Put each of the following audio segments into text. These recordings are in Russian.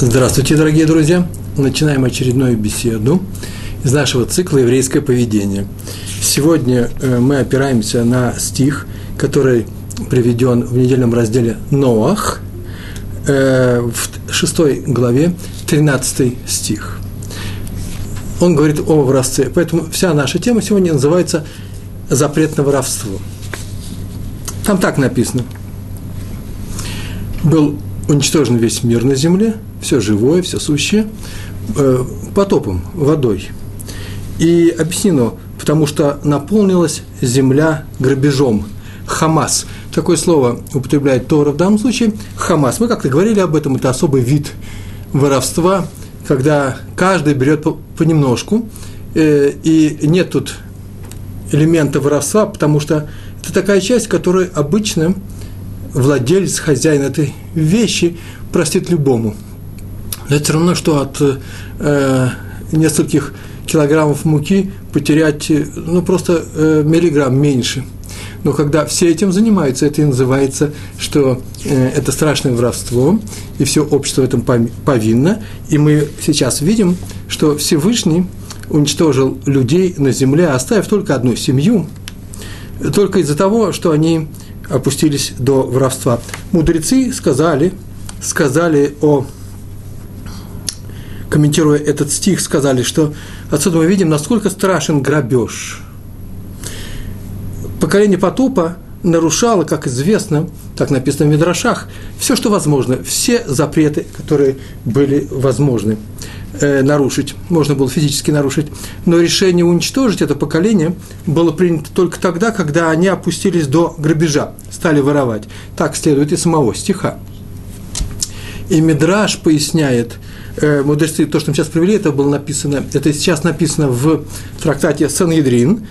Здравствуйте, дорогие друзья! Начинаем очередную беседу из нашего цикла «Еврейское поведение». Сегодня э, мы опираемся на стих, который приведен в недельном разделе «Ноах», э, в шестой главе, 13 стих. Он говорит о воровстве. Поэтому вся наша тема сегодня называется «Запрет на воровство». Там так написано. Был уничтожен весь мир на земле, все живое, все сущее, э, потопом, водой. И объяснено, потому что наполнилась земля грабежом. Хамас. Такое слово употребляет Тора в данном случае. Хамас. Мы как-то говорили об этом, это особый вид воровства, когда каждый берет понемножку, э, и нет тут элемента воровства, потому что это такая часть, которую обычно владелец, хозяин этой вещи простит любому. Но это равно, что от э, нескольких килограммов муки потерять, э, ну, просто э, миллиграмм меньше. Но когда все этим занимаются, это и называется, что э, это страшное воровство, и все общество в этом повинно. И мы сейчас видим, что Всевышний уничтожил людей на земле, оставив только одну семью, только из-за того, что они опустились до воровства. Мудрецы сказали, сказали о, комментируя этот стих, сказали, что отсюда мы видим, насколько страшен грабеж. Поколение потопа нарушало, как известно, так написано в Мидрашах, все, что возможно, все запреты, которые были возможны э, нарушить, можно было физически нарушить, но решение уничтожить это поколение было принято только тогда, когда они опустились до грабежа, стали воровать. Так следует из самого стиха. И Мидраш поясняет, мудрецы, то, что мы сейчас привели, это было написано, это сейчас написано в трактате Санедрин,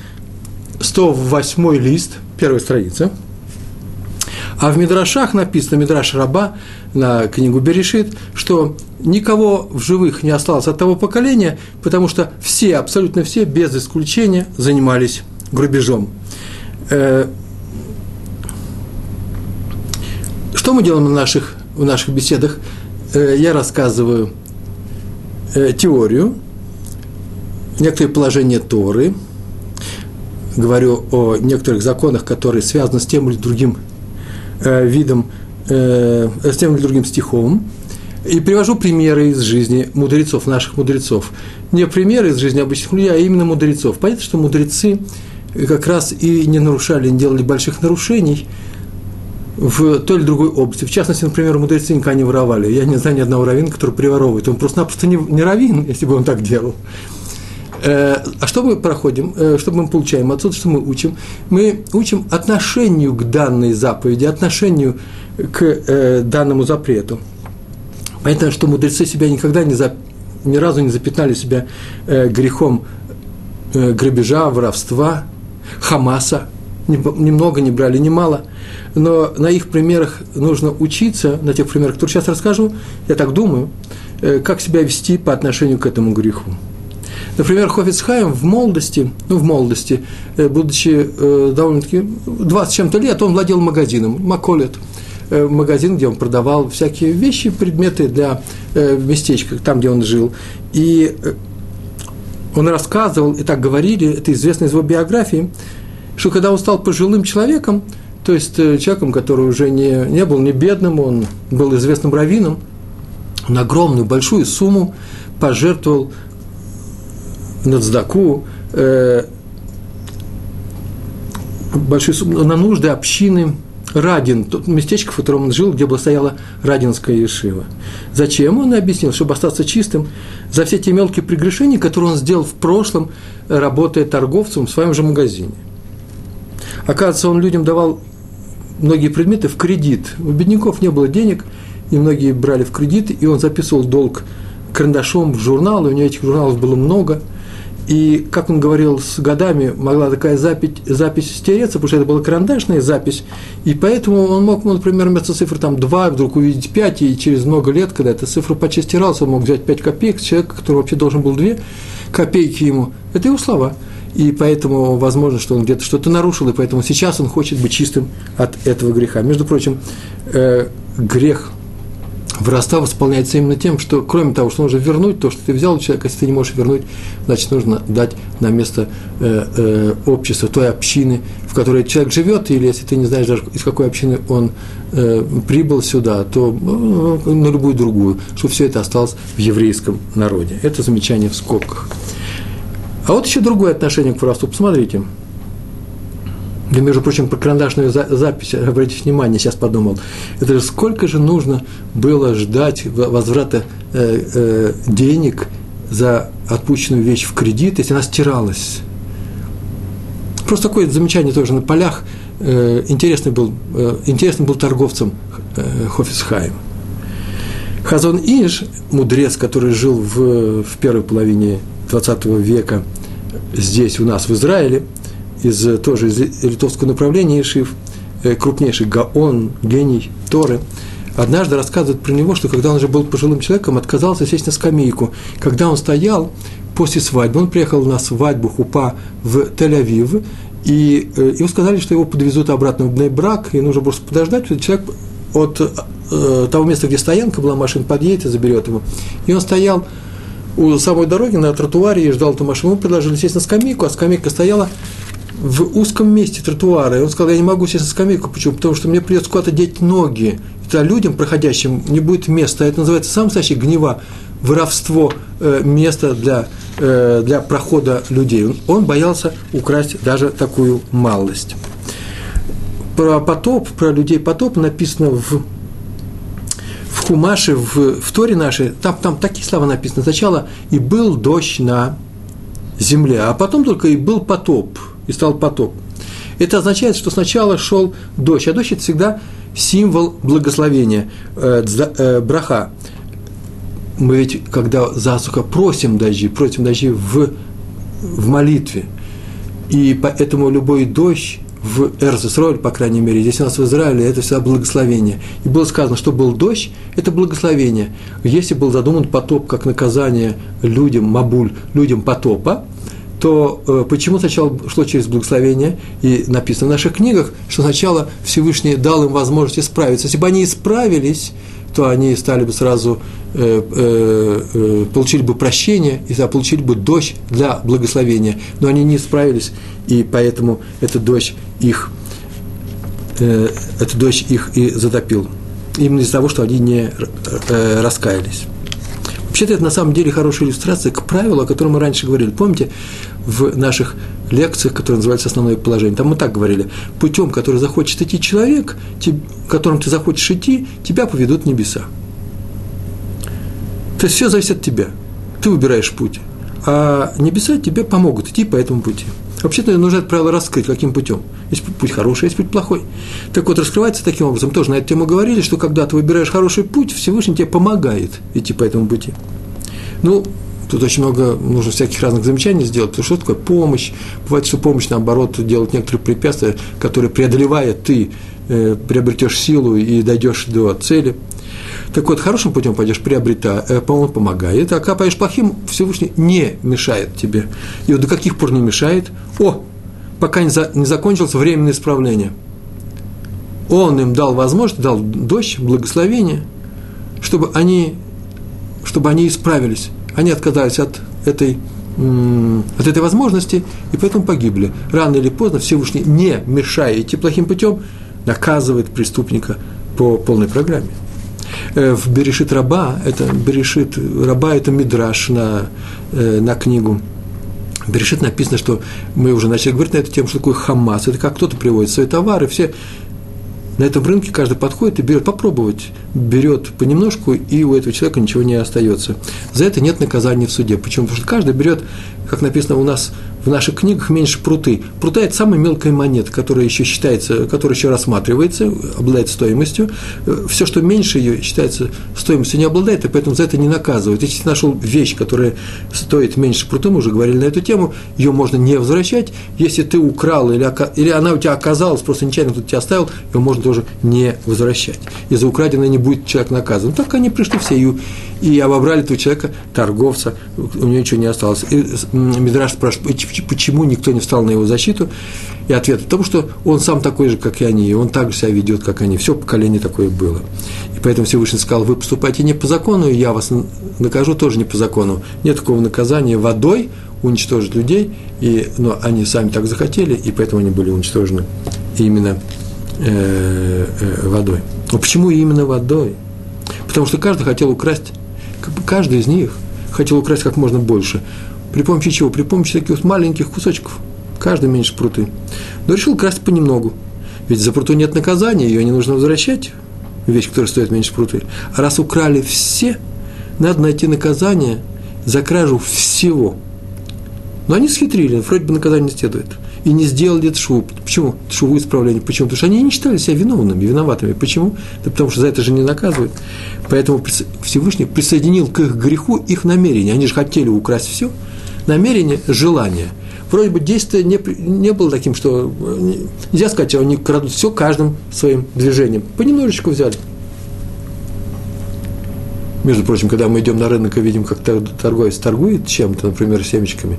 108 лист, первая страница – а в Мидрашах написано, Мидраш Раба, на книгу Берешит, что никого в живых не осталось от того поколения, потому что все, абсолютно все, без исключения, занимались грабежом. Э, что мы делаем в наших, в наших беседах? Э, я рассказываю э, теорию, некоторые положения Торы, говорю о некоторых законах, которые связаны с тем или другим э, видом, э, с тем или другим стихом, и привожу примеры из жизни мудрецов, наших мудрецов. Не примеры из жизни обычных людей, а именно мудрецов. Понятно, что мудрецы как раз и не нарушали, не делали больших нарушений в той или другой области. В частности, например, мудрецы никогда не воровали. Я не знаю ни одного раввина, который приворовывает. Он просто-напросто не, не раввин, если бы он так делал. Э, а что мы проходим, э, что мы получаем отсюда, что мы учим? Мы учим отношению к данной заповеди, отношению к э, данному запрету. Понятно, что мудрецы себя никогда не за, ни разу не запятнали себя грехом грабежа, воровства, хамаса, немного не брали, немало. Но на их примерах нужно учиться, на тех примерах, которые сейчас расскажу, я так думаю, как себя вести по отношению к этому греху. Например, Хофицхайм в молодости, ну, в молодости, э, будучи э, довольно-таки 20 чем-то лет, он владел магазином, Маколет, э, магазин, где он продавал всякие вещи, предметы для местечка, там, где он жил. И он рассказывал, и так говорили, это известно из его биографии, что когда он стал пожилым человеком, то есть человеком, который уже не, не был не бедным, он был известным раввином, он огромную, большую сумму пожертвовал на цдаку, э, большие суммы, на нужды общины Радин, тот местечко, в котором он жил, где бы стояла Радинская Ешива. Зачем? Он объяснил, чтобы остаться чистым за все те мелкие прегрешения, которые он сделал в прошлом, работая торговцем в своем же магазине. Оказывается, он людям давал многие предметы в кредит. У бедняков не было денег, и многие брали в кредит, и он записывал долг карандашом в журнал, и у него этих журналов было много – и, как он говорил, с годами могла такая запись, запись стереться, потому что это была карандашная запись, и поэтому он мог, ну, например, вместо цифры там 2 вдруг увидеть 5, и через много лет, когда эта цифра почти стиралась, он мог взять 5 копеек с человека, который вообще должен был 2 копейки ему. Это его слова. И поэтому возможно, что он где-то что-то нарушил, и поэтому сейчас он хочет быть чистым от этого греха. Между прочим, э, грех вырастал, восполняется именно тем, что кроме того, что нужно вернуть то, что ты взял у человека, если ты не можешь вернуть, значит, нужно дать на место э, э, общества, той общины, в которой человек живет, или если ты не знаешь даже, из какой общины он э, прибыл сюда, то э, на любую другую, чтобы все это осталось в еврейском народе. Это замечание в скобках. А вот еще другое отношение к воровству. Посмотрите. Да, между прочим, про карандашную запись, обратите внимание, сейчас подумал. Это же сколько же нужно было ждать возврата э, э, денег за отпущенную вещь в кредит, если она стиралась. Просто такое замечание тоже на полях. Э, интересный, был, э, интересный был торговцем э, Хофисхайм. Хазон Иш, мудрец, который жил в, в первой половине 20 века здесь у нас в Израиле – из, тоже из литовского направления Ишив, э, крупнейший Гаон, гений Торы, однажды рассказывает про него, что когда он уже был пожилым человеком, отказался сесть на скамейку. Когда он стоял после свадьбы, он приехал на свадьбу Хупа в Тель-Авив, и э, ему сказали, что его подвезут обратно в Бнейбрак, и нужно просто подождать, человек от э, того места, где стоянка была, машина подъедет и заберет его. И он стоял у самой дороги на тротуаре и ждал эту машину. Ему предложили сесть на скамейку, а скамейка стояла в узком месте тротуара. И он сказал, я не могу сесть на скамейку. Почему? Потому что мне придется куда-то деть ноги. Это людям, проходящим, не будет места. Это называется сам настоящий гнева, воровство э, места для, э, для прохода людей. Он боялся украсть даже такую малость. Про потоп, про людей потоп написано в в Хумаше, в, в Торе нашей, там, там такие слова написаны. Сначала и был дождь на земле, а потом только и был потоп – и стал потоп. Это означает, что сначала шел дождь, а дождь – это всегда символ благословения, э, э, браха. Мы ведь, когда засуха, просим дожди, просим дожди в, в молитве. И поэтому любой дождь в Эрзесроль, по крайней мере, здесь у нас в Израиле, это всегда благословение. И было сказано, что был дождь, это благословение. Если был задуман потоп как наказание людям, мабуль, людям потопа – то э, почему сначала шло через благословение, и написано в наших книгах, что сначала Всевышний дал им возможность исправиться. Если бы они исправились, то они стали бы сразу, э, э, э, получили бы прощение, и получили бы дождь для благословения. Но они не исправились, и поэтому этот дождь их, э, этот дождь их и затопил. Именно из-за того, что они не э, раскаялись. Вообще-то это на самом деле хорошая иллюстрация к правилу, о котором мы раньше говорили. Помните, в наших лекциях, которые называются «Основное положение», там мы так говорили, путем, который захочет идти человек, которым ты захочешь идти, тебя поведут небеса. То есть все зависит от тебя. Ты выбираешь путь, а небеса тебе помогут идти по этому пути. Вообще-то нужно это правило раскрыть, каким путем. Есть путь хороший, есть путь плохой. Так вот, раскрывается таким образом. Тоже на эту тему говорили, что когда ты выбираешь хороший путь, Всевышний тебе помогает идти по этому пути. Ну, тут очень много нужно всяких разных замечаний сделать, потому что, что такое помощь? Бывает, что помощь, наоборот, делает некоторые препятствия, которые, преодолевая, ты э, приобретешь силу и дойдешь до цели – так вот, хорошим путем пойдешь, приобретая, э, он помогает, а когда пойдешь плохим, Всевышний не мешает тебе. И вот до каких пор не мешает? О, пока не, за, не закончилось временное исправление. Он им дал возможность, дал дождь, благословение, чтобы они, чтобы они исправились. Они отказались от этой, от этой возможности, и поэтому погибли. Рано или поздно Всевышний, не мешая идти плохим путем, наказывает преступника по полной программе. Э, в Берешит Раба, это Берешит Раба, это Мидраш на, э, на книгу. Берешит написано, что мы уже начали говорить на эту тему, что такое хамас. Это как кто-то приводит свои товары, все на этом рынке каждый подходит и берет попробовать, берет понемножку, и у этого человека ничего не остается. За это нет наказания в суде. Почему? Потому что каждый берет, как написано у нас в наших книгах, меньше пруты. Прута – это самая мелкая монета, которая еще считается, которая еще рассматривается, обладает стоимостью. Все, что меньше ее считается стоимостью, не обладает, и поэтому за это не наказывают. Если ты нашел вещь, которая стоит меньше прута, мы уже говорили на эту тему, ее можно не возвращать. Если ты украл или, или она у тебя оказалась, просто нечаянно кто-то тебя оставил, ее можно тоже не возвращать. И за украденное не будет человек наказан. Так они пришли все и, и обобрали этого человека, торговца, у него ничего не осталось. И Мидраш спрашивает, почему никто не встал на его защиту? И ответ, потому что он сам такой же, как и они, и он так же себя ведет, как они. Все поколение такое было. И поэтому Всевышний сказал, вы поступаете не по закону, и я вас накажу тоже не по закону. Нет такого наказания водой уничтожить людей, и, но они сами так захотели, и поэтому они были уничтожены именно э, э, водой. Но почему именно водой? Потому что каждый хотел украсть, каждый из них хотел украсть как можно больше. При помощи чего? При помощи таких вот маленьких кусочков. Каждый меньше пруты. Но решил красть понемногу. Ведь за пруту нет наказания, ее не нужно возвращать. Вещь, которая стоит меньше пруты. А раз украли все, надо найти наказание за кражу всего. Но они схитрили, вроде бы наказание не следует и не сделали это шву. Почему? Шву исправление. Почему? Потому что они не считали себя виновными, виноватыми. Почему? Да потому что за это же не наказывают. Поэтому Всевышний присоединил к их греху их намерение. Они же хотели украсть все. Намерение, желание. Вроде бы действие не, не было таким, что нельзя сказать, что они крадут все каждым своим движением. Понемножечку взяли. Между прочим, когда мы идем на рынок и видим, как торговец торгует чем-то, например, семечками,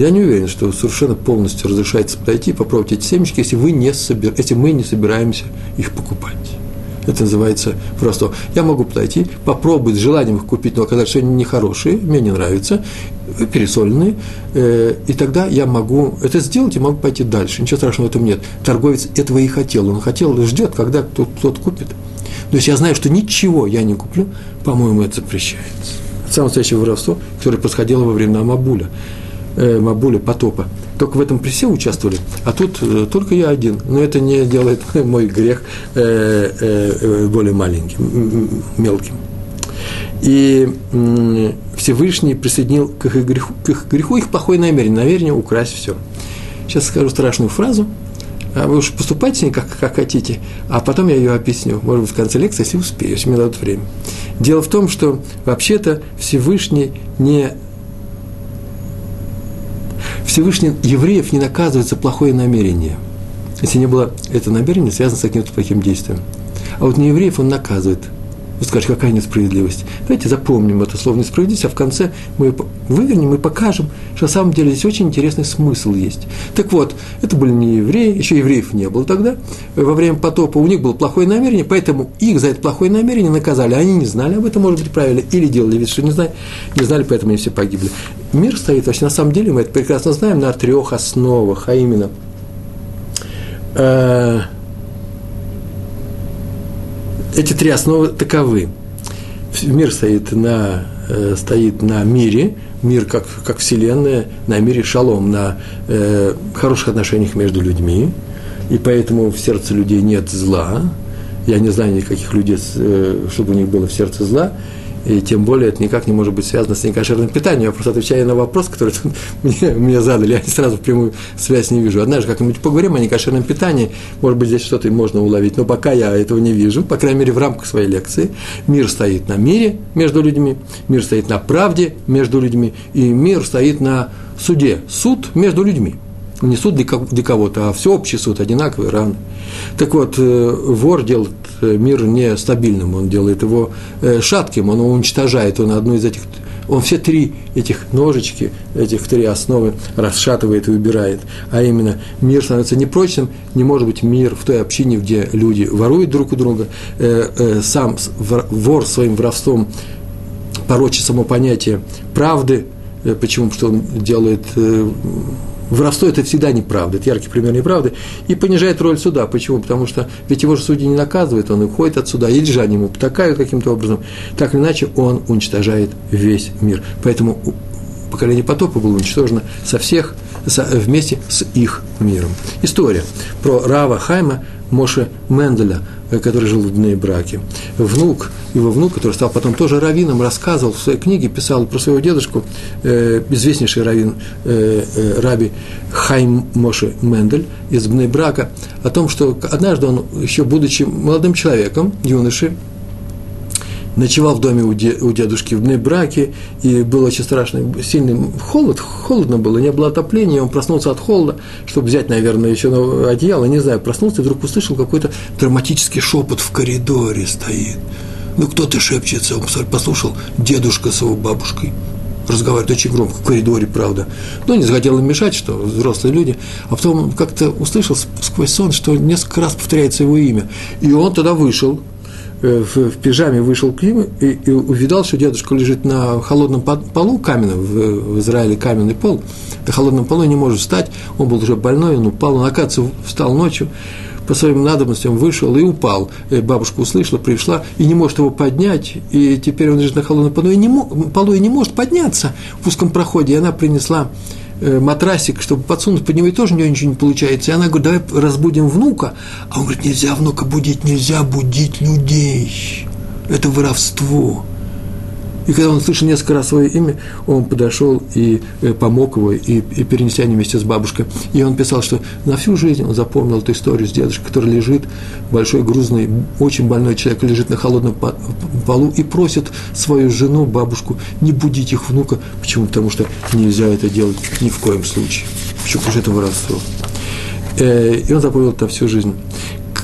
я не уверен, что совершенно полностью разрешается подойти и попробовать эти семечки, если, вы не собир... если мы не собираемся их покупать. Это называется просто. Я могу подойти, попробовать с желанием их купить, но оказаться, что они нехорошие, мне не нравятся, пересоленные, э, и тогда я могу это сделать и могу пойти дальше. Ничего страшного в этом нет. Торговец этого и хотел. Он хотел и ждет, когда кто-то кто купит. То есть я знаю, что ничего я не куплю, по-моему, это запрещается. Это самое настоящее воровство, которое происходило во времена Мабуля э, Мабуля, потопа. Только в этом пресе участвовали, а тут э, только я один. Но это не делает мой грех э, э, э более маленьким, мелким. И э, Всевышний присоединил к их, греху, к их греху их плохое намерение, намерение украсть все. Сейчас скажу страшную фразу, а вы уж поступайте как, как хотите, а потом я ее объясню, может быть, в конце лекции, если успею, если мне дадут время. Дело в том, что вообще-то Всевышний не Всевышний евреев не наказывает за плохое намерение, если не было это намерение связано с каким-то плохим действием. А вот не евреев он наказывает. Вы скажете, какая несправедливость. Давайте запомним это слово несправедливость, а в конце мы вывернем и покажем, что на самом деле здесь очень интересный смысл есть. Так вот, это были не евреи, еще евреев не было тогда. Во время потопа у них было плохое намерение, поэтому их за это плохое намерение наказали. Они не знали об этом, может быть, правильно, или делали вид, что не знали, не знали, поэтому они все погибли мир стоит вообще, на самом деле, мы это прекрасно знаем, на трех основах, а именно э, эти три основы таковы. Мир стоит на, э, стоит на мире, мир как, как вселенная, на мире шалом, на э, хороших отношениях между людьми, и поэтому в сердце людей нет зла. Я не знаю никаких людей, э, чтобы у них было в сердце зла и тем более это никак не может быть связано с некошерным питанием. Я просто отвечаю на вопрос, который мне, мне задали, я сразу прямую связь не вижу. Однажды как-нибудь поговорим о некошерном питании, может быть, здесь что-то можно уловить, но пока я этого не вижу, по крайней мере, в рамках своей лекции. Мир стоит на мире между людьми, мир стоит на правде между людьми, и мир стоит на суде, суд между людьми. Не суд для кого-то, а всеобщий суд, одинаковый, равный. Так вот, э, вор делает э, мир нестабильным, он делает его э, шатким, он его уничтожает, он одну из этих, он все три этих ножички, этих три основы расшатывает и убирает. А именно, мир становится непрочным, не может быть мир в той общине, где люди воруют друг у друга, сам вор своим воровством порочит само понятие правды, почему? Что он делает Воровство – это всегда неправда, это яркий пример неправды, и понижает роль суда. Почему? Потому что ведь его же судьи не наказывают, он уходит от суда, или же они ему потакают каким-то образом. Так или иначе, он уничтожает весь мир. Поэтому поколение потопа было уничтожено со всех, вместе с их миром. История про Рава Хайма Моше Менделя, э, который жил в Дне браке. Внук, его внук, который стал потом тоже раввином, рассказывал в своей книге, писал про своего дедушку, э, известнейший раввин э, э, Раби Хайм Моше Мендель из Бней брака, о том, что однажды он, еще будучи молодым человеком, юношей, ночевал в доме у, де, у дедушки в браке, и был очень страшный, сильный холод, холодно было, не было отопления, он проснулся от холода, чтобы взять, наверное, еще одеяло, не знаю, проснулся и вдруг услышал какой-то драматический шепот в коридоре стоит. Ну, кто-то шепчется, он послушал, дедушка с его бабушкой разговаривают очень громко в коридоре, правда. Но не захотел им мешать, что взрослые люди. А потом как-то услышал сквозь сон, что несколько раз повторяется его имя. И он тогда вышел, в, в пижаме вышел к ним и, и увидал, что дедушка лежит на холодном полу каменном, в, в Израиле каменный пол, на холодном полу не может встать, он был уже больной, он упал, он, оказывается, встал ночью, по своим надобностям вышел и упал. И э, бабушка услышала, пришла и не может его поднять, и теперь он лежит на холодном полу и не, полу и не может подняться в узком проходе, и она принесла Э, матрасик, чтобы подсунуть под него, и тоже у него ничего не получается. И она говорит, давай разбудим внука. А он говорит, нельзя внука будить, нельзя будить людей. Это воровство. И когда он услышал несколько раз свое имя, он подошел и э, помог его, и, и перенесли они вместе с бабушкой. И он писал, что на всю жизнь он запомнил эту историю с дедушкой, который лежит, большой, грузный, очень больной человек, лежит на холодном полу и просит свою жену, бабушку, не будить их внука. Почему? Потому что нельзя это делать ни в коем случае. Почему? Потому что это воровство. Э, и он запомнил это всю жизнь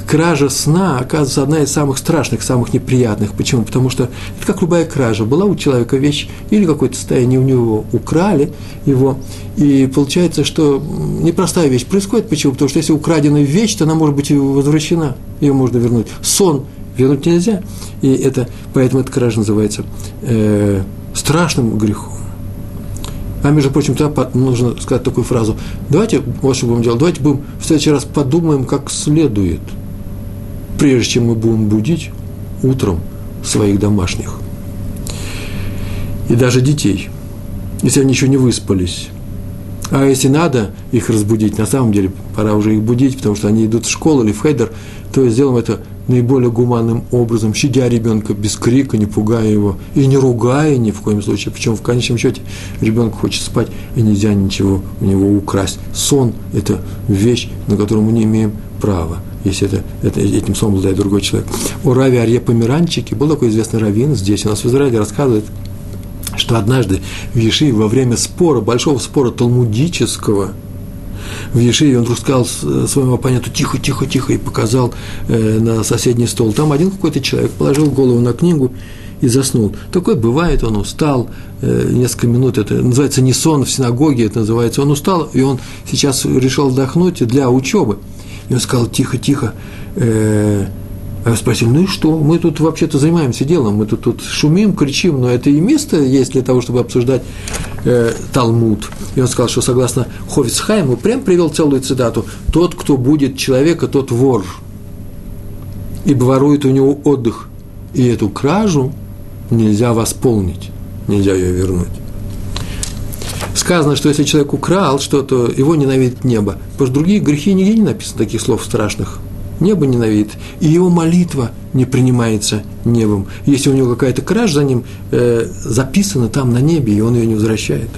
кража сна, оказывается, одна из самых страшных, самых неприятных. Почему? Потому что это как любая кража. Была у человека вещь или какое-то состояние у него украли его, и получается, что непростая вещь происходит. Почему? Потому что если украденная вещь, то она может быть возвращена, ее можно вернуть. Сон вернуть нельзя, и это, поэтому эта кража называется э, страшным грехом. А между прочим, тогда нужно сказать такую фразу. Давайте, вот что будем делать, давайте будем в следующий раз подумаем как следует – прежде чем мы будем будить утром своих домашних. И даже детей, если они еще не выспались. А если надо их разбудить, на самом деле пора уже их будить, потому что они идут в школу или в хейдер, то сделаем это наиболее гуманным образом, щадя ребенка без крика, не пугая его и не ругая ни в коем случае. Причем в конечном счете ребенок хочет спать, и нельзя ничего у него украсть. Сон – это вещь, на которую мы не имеем права если это, это, этим словом обладает другой человек. У Рави Арье Померанчики был такой известный раввин здесь, у нас в Израиле рассказывает, что однажды в Ешиве во время спора, большого спора талмудического, в Ешиве он вдруг сказал своему оппоненту «тихо, тихо, тихо» и показал э, на соседний стол. Там один какой-то человек положил голову на книгу и заснул. Такое бывает, он устал, э, несколько минут, это называется не сон в синагоге, это называется, он устал, и он сейчас решил отдохнуть для учебы. И он сказал, тихо, тихо. Э, а я спросил, ну и что? Мы тут вообще-то занимаемся делом, мы тут, тут шумим, кричим, но это и место есть для того, чтобы обсуждать э, Талмуд. И он сказал, что согласно Ховицхайму, прям привел целую цитату, тот, кто будет человека, тот вор, ибо ворует у него отдых, и эту кражу нельзя восполнить, нельзя ее вернуть сказано, что если человек украл что-то, его ненавидит небо. Потому что другие грехи нигде не написано таких слов страшных. Небо ненавидит, и его молитва не принимается небом. Если у него какая-то кража за ним э, записана там на небе, и он ее не возвращает.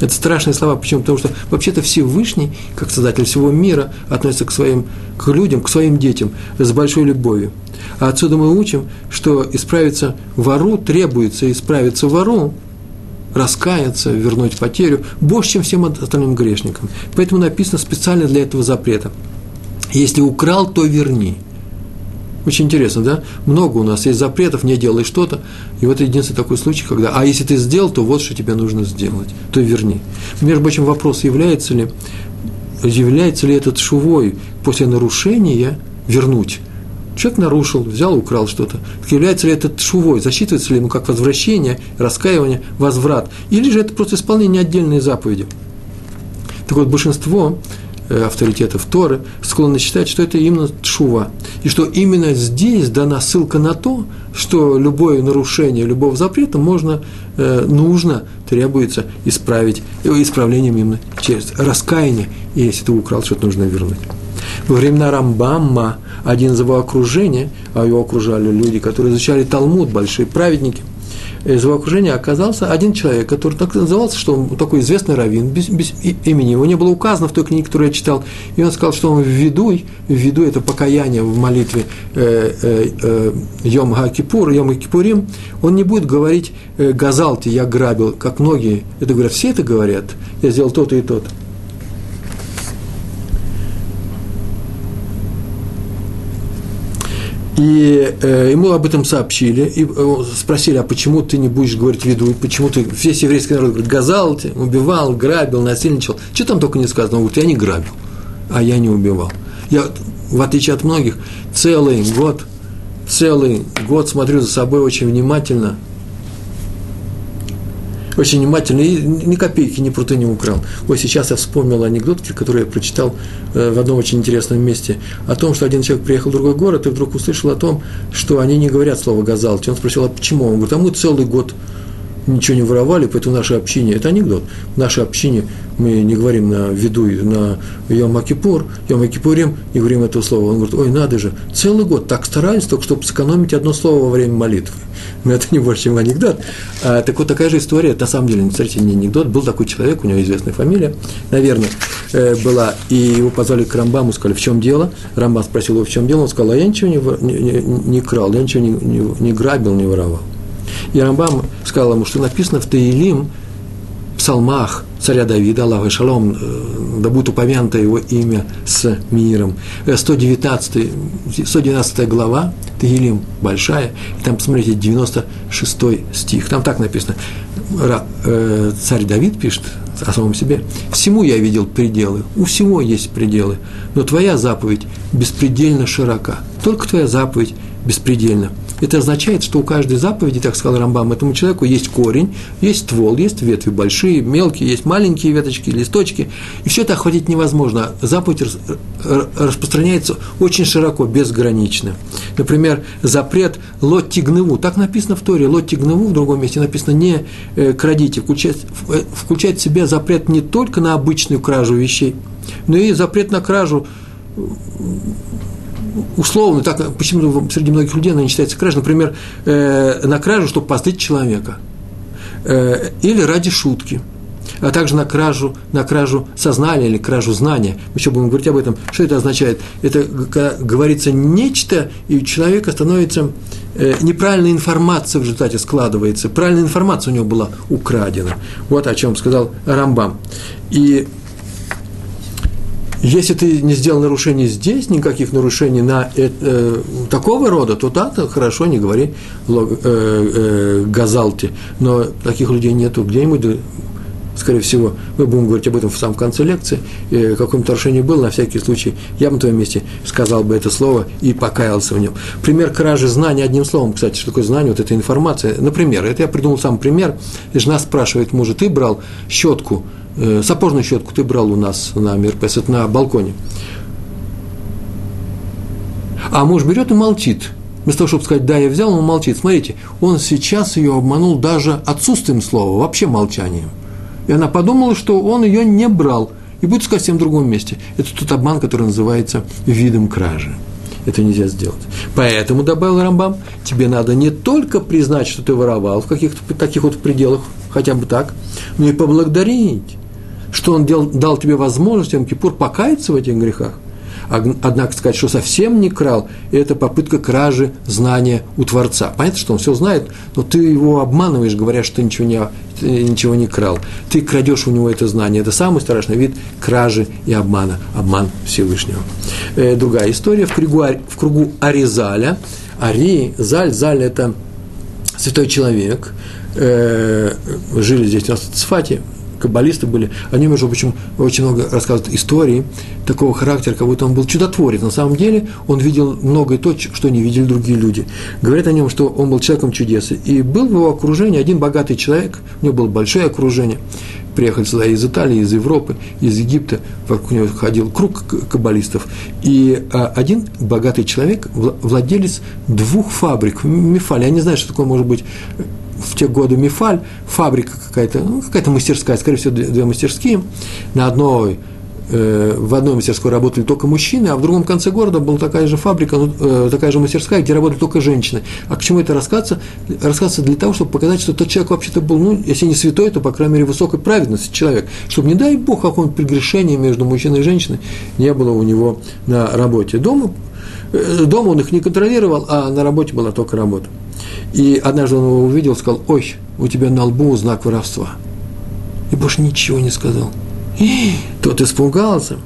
Это страшные слова. Почему? Потому что вообще-то Всевышний, как создатель всего мира, относится к своим к людям, к своим детям с большой любовью. А отсюда мы учим, что исправиться вору требуется исправиться вору раскаяться, вернуть потерю, больше, чем всем остальным грешникам. Поэтому написано специально для этого запрета. Если украл, то верни. Очень интересно, да? Много у нас есть запретов, не делай что-то. И вот единственный такой случай, когда, а если ты сделал, то вот что тебе нужно сделать, то верни. Между прочим, вопрос, является ли, является ли этот шувой после нарушения вернуть Человек нарушил, взял, украл что-то. Так является ли это шувой? Засчитывается ли ему как возвращение, раскаивание, возврат? Или же это просто исполнение отдельной заповеди? Так вот, большинство э, авторитетов Торы склонны считать, что это именно шува. И что именно здесь дана ссылка на то, что любое нарушение любого запрета можно, э, нужно, требуется исправить, э, исправлением именно через раскаяние. И если ты украл, что-то нужно вернуть. Во времена Рамбамма один из его окружения, а его окружали люди, которые изучали Талмуд, большие праведники, из его окружения оказался один человек, который так назывался, что он такой известный раввин, без, без имени его не было указано в той книге, которую я читал, и он сказал, что он в виду, в виду это покаяние в молитве э, э, э, Йом Ха-Кипур, Йом Кипурим, он не будет говорить «газалти, я грабил», как многие это говорят, все это говорят, я сделал то-то и то-то. И э, ему об этом сообщили, и э, спросили, а почему ты не будешь говорить виду, почему ты, весь еврейский народ говорит, газал ты, убивал, грабил, насильничал. Что там только не сказано? Он говорит, я не грабил, а я не убивал. Я, в отличие от многих, целый год, целый год смотрю за собой очень внимательно – очень внимательно и ни копейки, ни пруты не украл. Ой, сейчас я вспомнил анекдот, который я прочитал э, в одном очень интересном месте, о том, что один человек приехал в другой город и вдруг услышал о том, что они не говорят слово «газалти». Он спросил, а почему? Он говорит, а мы целый год ничего не воровали, поэтому наше общение, это анекдот, в нашей общине мы не говорим на виду, на Йом Акипур, Йом Акипурим, не говорим этого слова. Он говорит, ой, надо же, целый год так старались, только чтобы сэкономить одно слово во время молитвы. Но это не больше, чем анекдот. А, так вот, такая же история, на самом деле, смотрите, не анекдот, был такой человек, у него известная фамилия, наверное, э, была, и его позвали к Рамбаму, сказали, в чем дело? Рамбам спросил его, в чем дело, он сказал, а я ничего не, не, не, не крал, я ничего не, не, не грабил, не воровал. И Рамбам сказал ему, что написано в Таилим, псалмах царя Давида, Аллаху Шалом, э, да будет упомянуто его имя с миром. 119, э, 119 глава, Таилим большая, и там, посмотрите, 96 стих, там так написано, э, царь Давид пишет о самом себе, «Всему я видел пределы, у всего есть пределы, но твоя заповедь беспредельно широка, только твоя заповедь беспредельно это означает, что у каждой заповеди, так сказал Рамбам, этому человеку есть корень, есть ствол, есть ветви большие, мелкие, есть маленькие веточки, листочки. И все это охватить невозможно. Заповедь распространяется очень широко, безгранично. Например, запрет лотти гневу. Так написано в Торе. Лотти гневу в другом месте написано не э, крадите. Включает, э, включает в себя запрет не только на обычную кражу вещей, но и запрет на кражу условно, так почему среди многих людей она не считается кражей, например, э, на кражу, чтобы постыть человека, э, или ради шутки, а также на кражу, на кражу сознания или кражу знания. Мы еще будем говорить об этом. Что это означает? Это говорится нечто, и у человека становится э, неправильная информация в результате складывается. Правильная информация у него была украдена. Вот о чем сказал Рамбам. И если ты не сделал нарушений здесь, никаких нарушений на э, э, такого рода, то да, то хорошо, не говори э, э, газалте. Но таких людей нету где-нибудь, скорее всего, мы будем говорить об этом в самом конце лекции, э, какое-то нарушение было, на всякий случай, я бы на твоем месте сказал бы это слово и покаялся в нем. Пример кражи знаний, одним словом, кстати, что такое знание, вот эта информация. Например, это я придумал сам пример, жена спрашивает мужа, ты брал щетку, Э, сапожную щетку ты брал у нас на Мирпес, это на балконе. А муж берет и молчит. Вместо того, чтобы сказать, да, я взял, он молчит. Смотрите, он сейчас ее обманул даже отсутствием слова, вообще молчанием. И она подумала, что он ее не брал, и будет сказать в другом месте. Это тот обман, который называется видом кражи. Это нельзя сделать. Поэтому, добавил Рамбам, тебе надо не только признать, что ты воровал в каких-то таких вот пределах, хотя бы так, но и поблагодарить что он дел, дал тебе возможность, Йом Кипур, покаяться в этих грехах. Однако сказать, что совсем не крал, это попытка кражи знания у Творца. Понятно, что он все знает, но ты его обманываешь, говоря, что ты ничего не, ничего не крал. Ты крадешь у него это знание. Это самый страшный вид кражи и обмана. Обман Всевышнего. Э, другая история. В кругу, в кругу Аризаля. Ари, Заль, Заль – это святой человек. Э, жили здесь у нас в Цфате, каббалисты были, они, между прочим, очень много рассказывают истории такого характера, как будто он был чудотворец. На самом деле он видел многое то, что не видели другие люди. Говорят о нем, что он был человеком чудес. И был в его окружении один богатый человек, у него было большое окружение, приехали сюда из Италии, из Европы, из Египта, вокруг него ходил круг каббалистов. И а, один богатый человек, владелец двух фабрик, Мифаль, я не знаю, что такое может быть в те годы Мифаль, фабрика какая-то, ну, какая-то мастерская, скорее всего, две, две мастерские. На одной э, в одной мастерской работали только мужчины, а в другом конце города была такая же фабрика, ну, э, такая же мастерская, где работали только женщины. А к чему это рассказываться? Рассказываться для того, чтобы показать, что тот человек вообще-то был, ну, если не святой, то, по крайней мере, высокой праведности человек. Чтобы, не дай Бог, какого-нибудь прегрешения между мужчиной и женщиной не было у него на работе. Дома, э, дома он их не контролировал, а на работе была только работа. И однажды он его увидел, сказал, ой, у тебя на лбу знак воровства. И больше ничего не сказал. Тот испугался,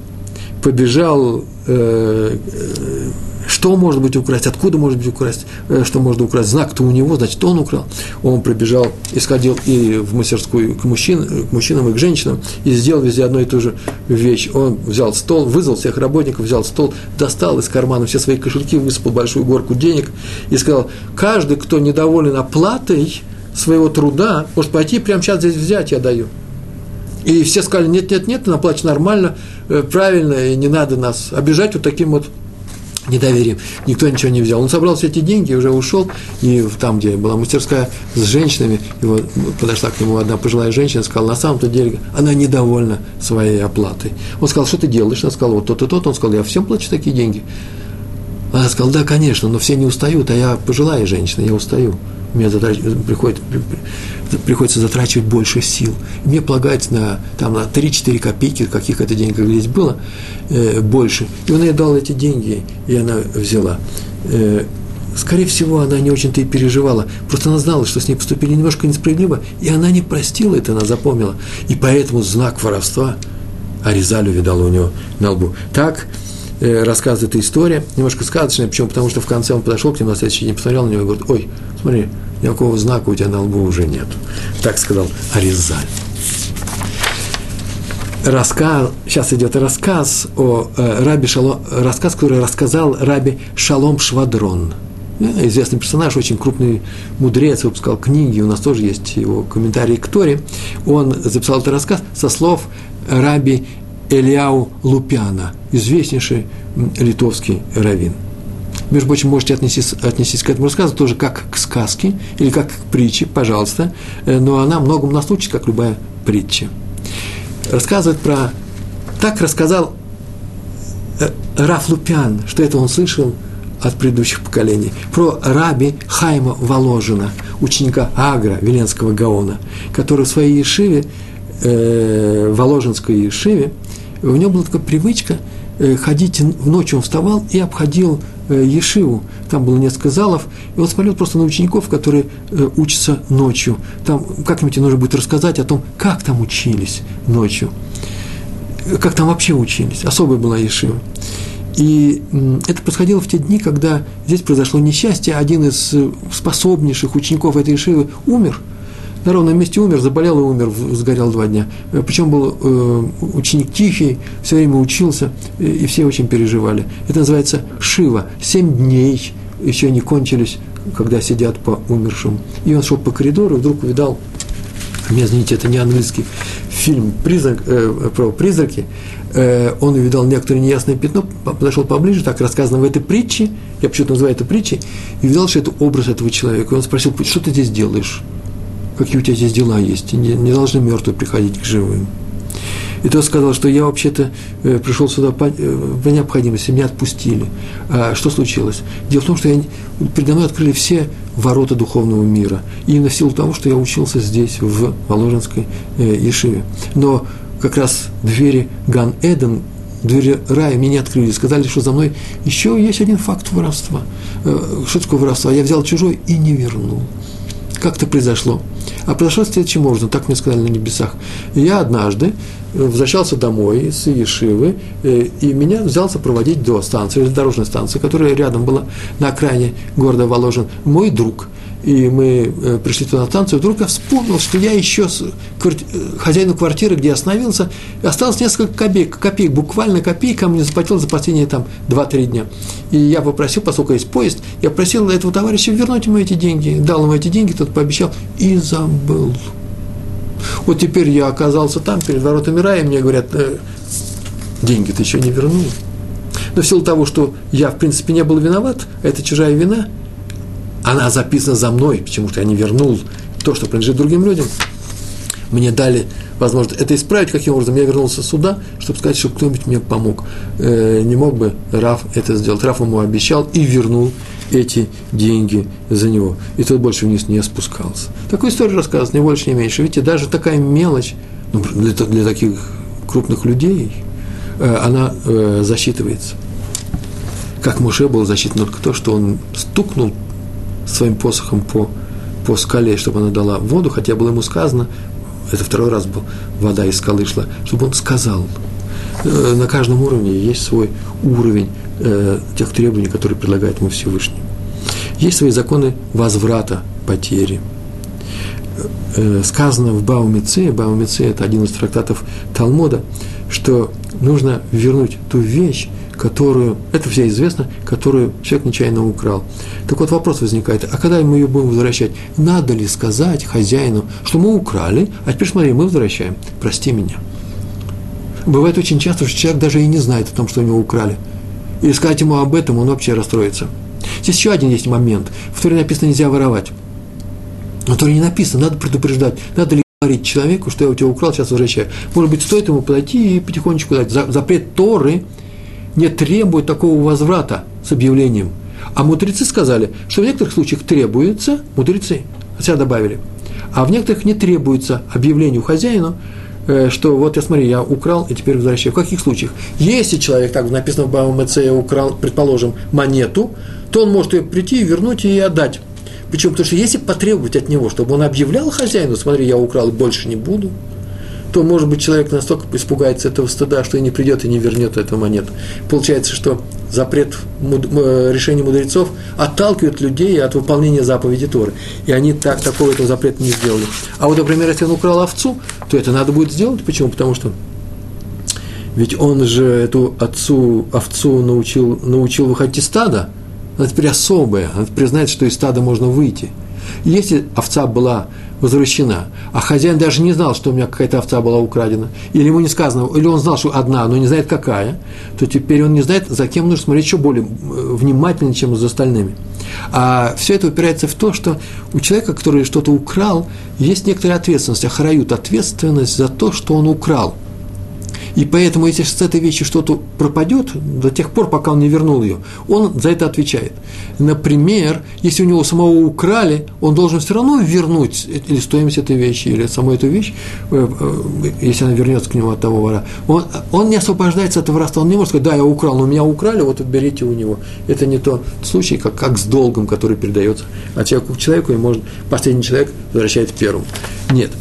побежал, э, э, что может быть украсть, откуда может быть украсть, э, что можно украсть. Знак-то у него, значит, он украл. Он пробежал и сходил и в мастерскую к, мужчин, к мужчинам и к женщинам, и сделал везде одну и ту же вещь. Он взял стол, вызвал всех работников, взял стол, достал из кармана все свои кошельки, высыпал большую горку денег и сказал, каждый, кто недоволен оплатой своего труда, может пойти прямо сейчас здесь взять, я даю. И все сказали, нет, нет, нет, она плачет нормально, э, правильно, и не надо нас обижать вот таким вот недоверием. Никто ничего не взял. Он собрал все эти деньги, уже ушел, и там, где была мастерская с женщинами, его, подошла к нему одна пожилая женщина, сказала, на самом-то деле она недовольна своей оплатой. Он сказал, что ты делаешь? Она сказала, вот тот и тот. Он сказал, я всем плачу такие деньги. Она сказала, да, конечно, но все не устают, а я пожилая женщина, я устаю. Мне приходит, приходится затрачивать больше сил. мне полагается на, там, на 3-4 копейки, каких это денег здесь было, э, больше. И он ей дал эти деньги, и она взяла. Э, скорее всего, она не очень-то и переживала. Просто она знала, что с ней поступили немножко несправедливо, и она не простила это, она запомнила. И поэтому знак воровства Аризаль увидал у него на лбу. Так, рассказывает эта история, немножко сказочная, почему? Потому что в конце он подошел к нему на следующий день, посмотрел на него и говорит, ой, смотри, никакого знака у тебя на лбу уже нет. Так сказал Аризаль. Рассказ, сейчас идет рассказ о э, Раби Шалом, рассказ, который рассказал Раби Шалом Швадрон. Э, известный персонаж, очень крупный мудрец, выпускал книги, у нас тоже есть его комментарии к Торе. Он записал этот рассказ со слов Раби Элиау Лупяна, известнейший литовский раввин. Между прочим, можете отнестись, отнестись к этому рассказу тоже как к сказке или как к притче, пожалуйста, э, но она многому нас учит, как любая притча. Рассказывает про... Так рассказал э, Раф Лупян, что это он слышал от предыдущих поколений, про раби Хайма Воложина, ученика Агра, Веленского Гаона, который в своей Ешиве, э, Воложенской Ешиве, у него была такая привычка э, ходить, в ночь он вставал и обходил э, Ешиву. Там было несколько залов, и он смотрел просто на учеников, которые э, учатся ночью. Там как-нибудь нужно будет рассказать о том, как там учились ночью, как там вообще учились. Особая была Ешива. И это происходило в те дни, когда здесь произошло несчастье. Один из способнейших учеников этой Ешивы умер – на ровном месте умер, заболел и умер, сгорел два дня. Э, Причем был э, ученик тихий, все время учился, и все очень переживали. Это называется Шива. Семь дней еще не кончились, когда сидят по умершим. И он шел по коридору, и вдруг увидал, мне, извините, это не английский фильм «Призрак», э, про призраки, э, он увидал некоторое неясное пятно, подошел поближе, так рассказано в этой притче, я почему-то называю это притчей, и увидел, что это образ этого человека. И он спросил, что ты здесь делаешь? Какие у тебя здесь дела есть, не, не должны мертвые приходить к живым. И тот сказал, что я вообще-то э, пришел сюда по, э, по необходимости, меня отпустили. А что случилось? Дело в том, что я, передо мной открыли все ворота духовного мира. Именно в силу того, что я учился здесь, в Воложенской э, Ешиве. Но как раз двери Ган-Эден, двери рая мне не открыли. Сказали, что за мной еще есть один факт воровства. Э, что такое воровство? Я взял чужой и не вернул. Как это произошло? А произошло следующим образом, так мне сказали на небесах. Я однажды э, возвращался домой из Ешивы, э, и меня взялся проводить до станции, дорожной станции, которая рядом была на окраине города Воложен, мой друг – и мы э, пришли туда на станцию, вдруг я вспомнил, что я еще кварти... хозяину квартиры, где остановился, осталось несколько копеек, копеек, буквально копейка мне заплатил за последние там 2-3 дня. И я попросил, поскольку есть поезд, я просил этого товарища вернуть ему эти деньги, дал ему эти деньги, тот пообещал и забыл. Вот теперь я оказался там, перед воротами рая, и мне говорят, э, деньги ты еще не вернул. Но в силу того, что я, в принципе, не был виноват, это чужая вина – она записана за мной, потому что я не вернул то, что принадлежит другим людям. Мне дали возможность это исправить, каким образом я вернулся сюда, чтобы сказать, чтобы кто-нибудь мне помог. Э, не мог бы Раф это сделать. Раф ему обещал и вернул эти деньги за него. И тот больше вниз не спускался. Такую историю рассказывает, не больше, не меньше. Видите, даже такая мелочь ну, для, для таких крупных людей, э, она э, засчитывается. Как Муше был засчитан только то, что он стукнул своим посохом по, по скале, чтобы она дала воду, хотя было ему сказано, это второй раз был, вода из скалы шла, чтобы он сказал. Э, на каждом уровне есть свой уровень э, тех требований, которые предлагает ему Всевышний. Есть свои законы возврата потери. Э, сказано в Баумице, Баумице – это один из трактатов Талмуда, что нужно вернуть ту вещь, которую, это все известно, которую человек нечаянно украл. Так вот вопрос возникает, а когда мы ее будем возвращать, надо ли сказать хозяину, что мы украли, а теперь смотри, мы возвращаем, прости меня. Бывает очень часто, что человек даже и не знает о том, что у него украли. И сказать ему об этом, он вообще расстроится. Здесь еще один есть момент. В Торе написано, нельзя воровать. Но Торе не написано, надо предупреждать, надо ли говорить человеку, что я у тебя украл, сейчас возвращаю. Может быть, стоит ему подойти и потихонечку дать. Запрет Торы – не требует такого возврата с объявлением. А мудрецы сказали, что в некоторых случаях требуется, мудрецы, хотя добавили, а в некоторых не требуется объявлению хозяину, э, что вот я смотри, я украл и теперь возвращаю. В каких случаях? Если человек, так написано в БМЦ, украл, предположим, монету, то он может ее прийти, вернуть и отдать. Почему? Потому что если потребовать от него, чтобы он объявлял хозяину, смотри, я украл и больше не буду – то, может быть, человек настолько испугается этого стыда, что и не придет и не вернет эту монету. Получается, что запрет решения мудрецов отталкивает людей от выполнения заповеди Торы. И они так, такого этого запрета не сделали. А вот, например, если он украл овцу, то это надо будет сделать. Почему? Потому что ведь он же эту отцу, овцу научил, научил выходить из стада. Она теперь особая. Она теперь знает, что из стада можно выйти. Если овца была возвращена, а хозяин даже не знал, что у меня какая-то овца была украдена, или ему не сказано, или он знал, что одна, но не знает какая, то теперь он не знает, за кем нужно смотреть еще более э, внимательно, чем за остальными. А все это упирается в то, что у человека, который что-то украл, есть некоторая ответственность, охрают ответственность за то, что он украл – и поэтому, если с этой вещи что-то пропадет, до тех пор, пока он не вернул ее, он за это отвечает. Например, если у него самого украли, он должен все равно вернуть или стоимость этой вещи, или саму эту вещь, э, э, если она вернется к нему от того вора. Он, он не освобождается от воровства, он не может сказать, да, я украл, но меня украли, вот берите у него. Это не тот случай, как, как с долгом, который передается от человека к человеку, и может последний человек возвращает первым. Нет.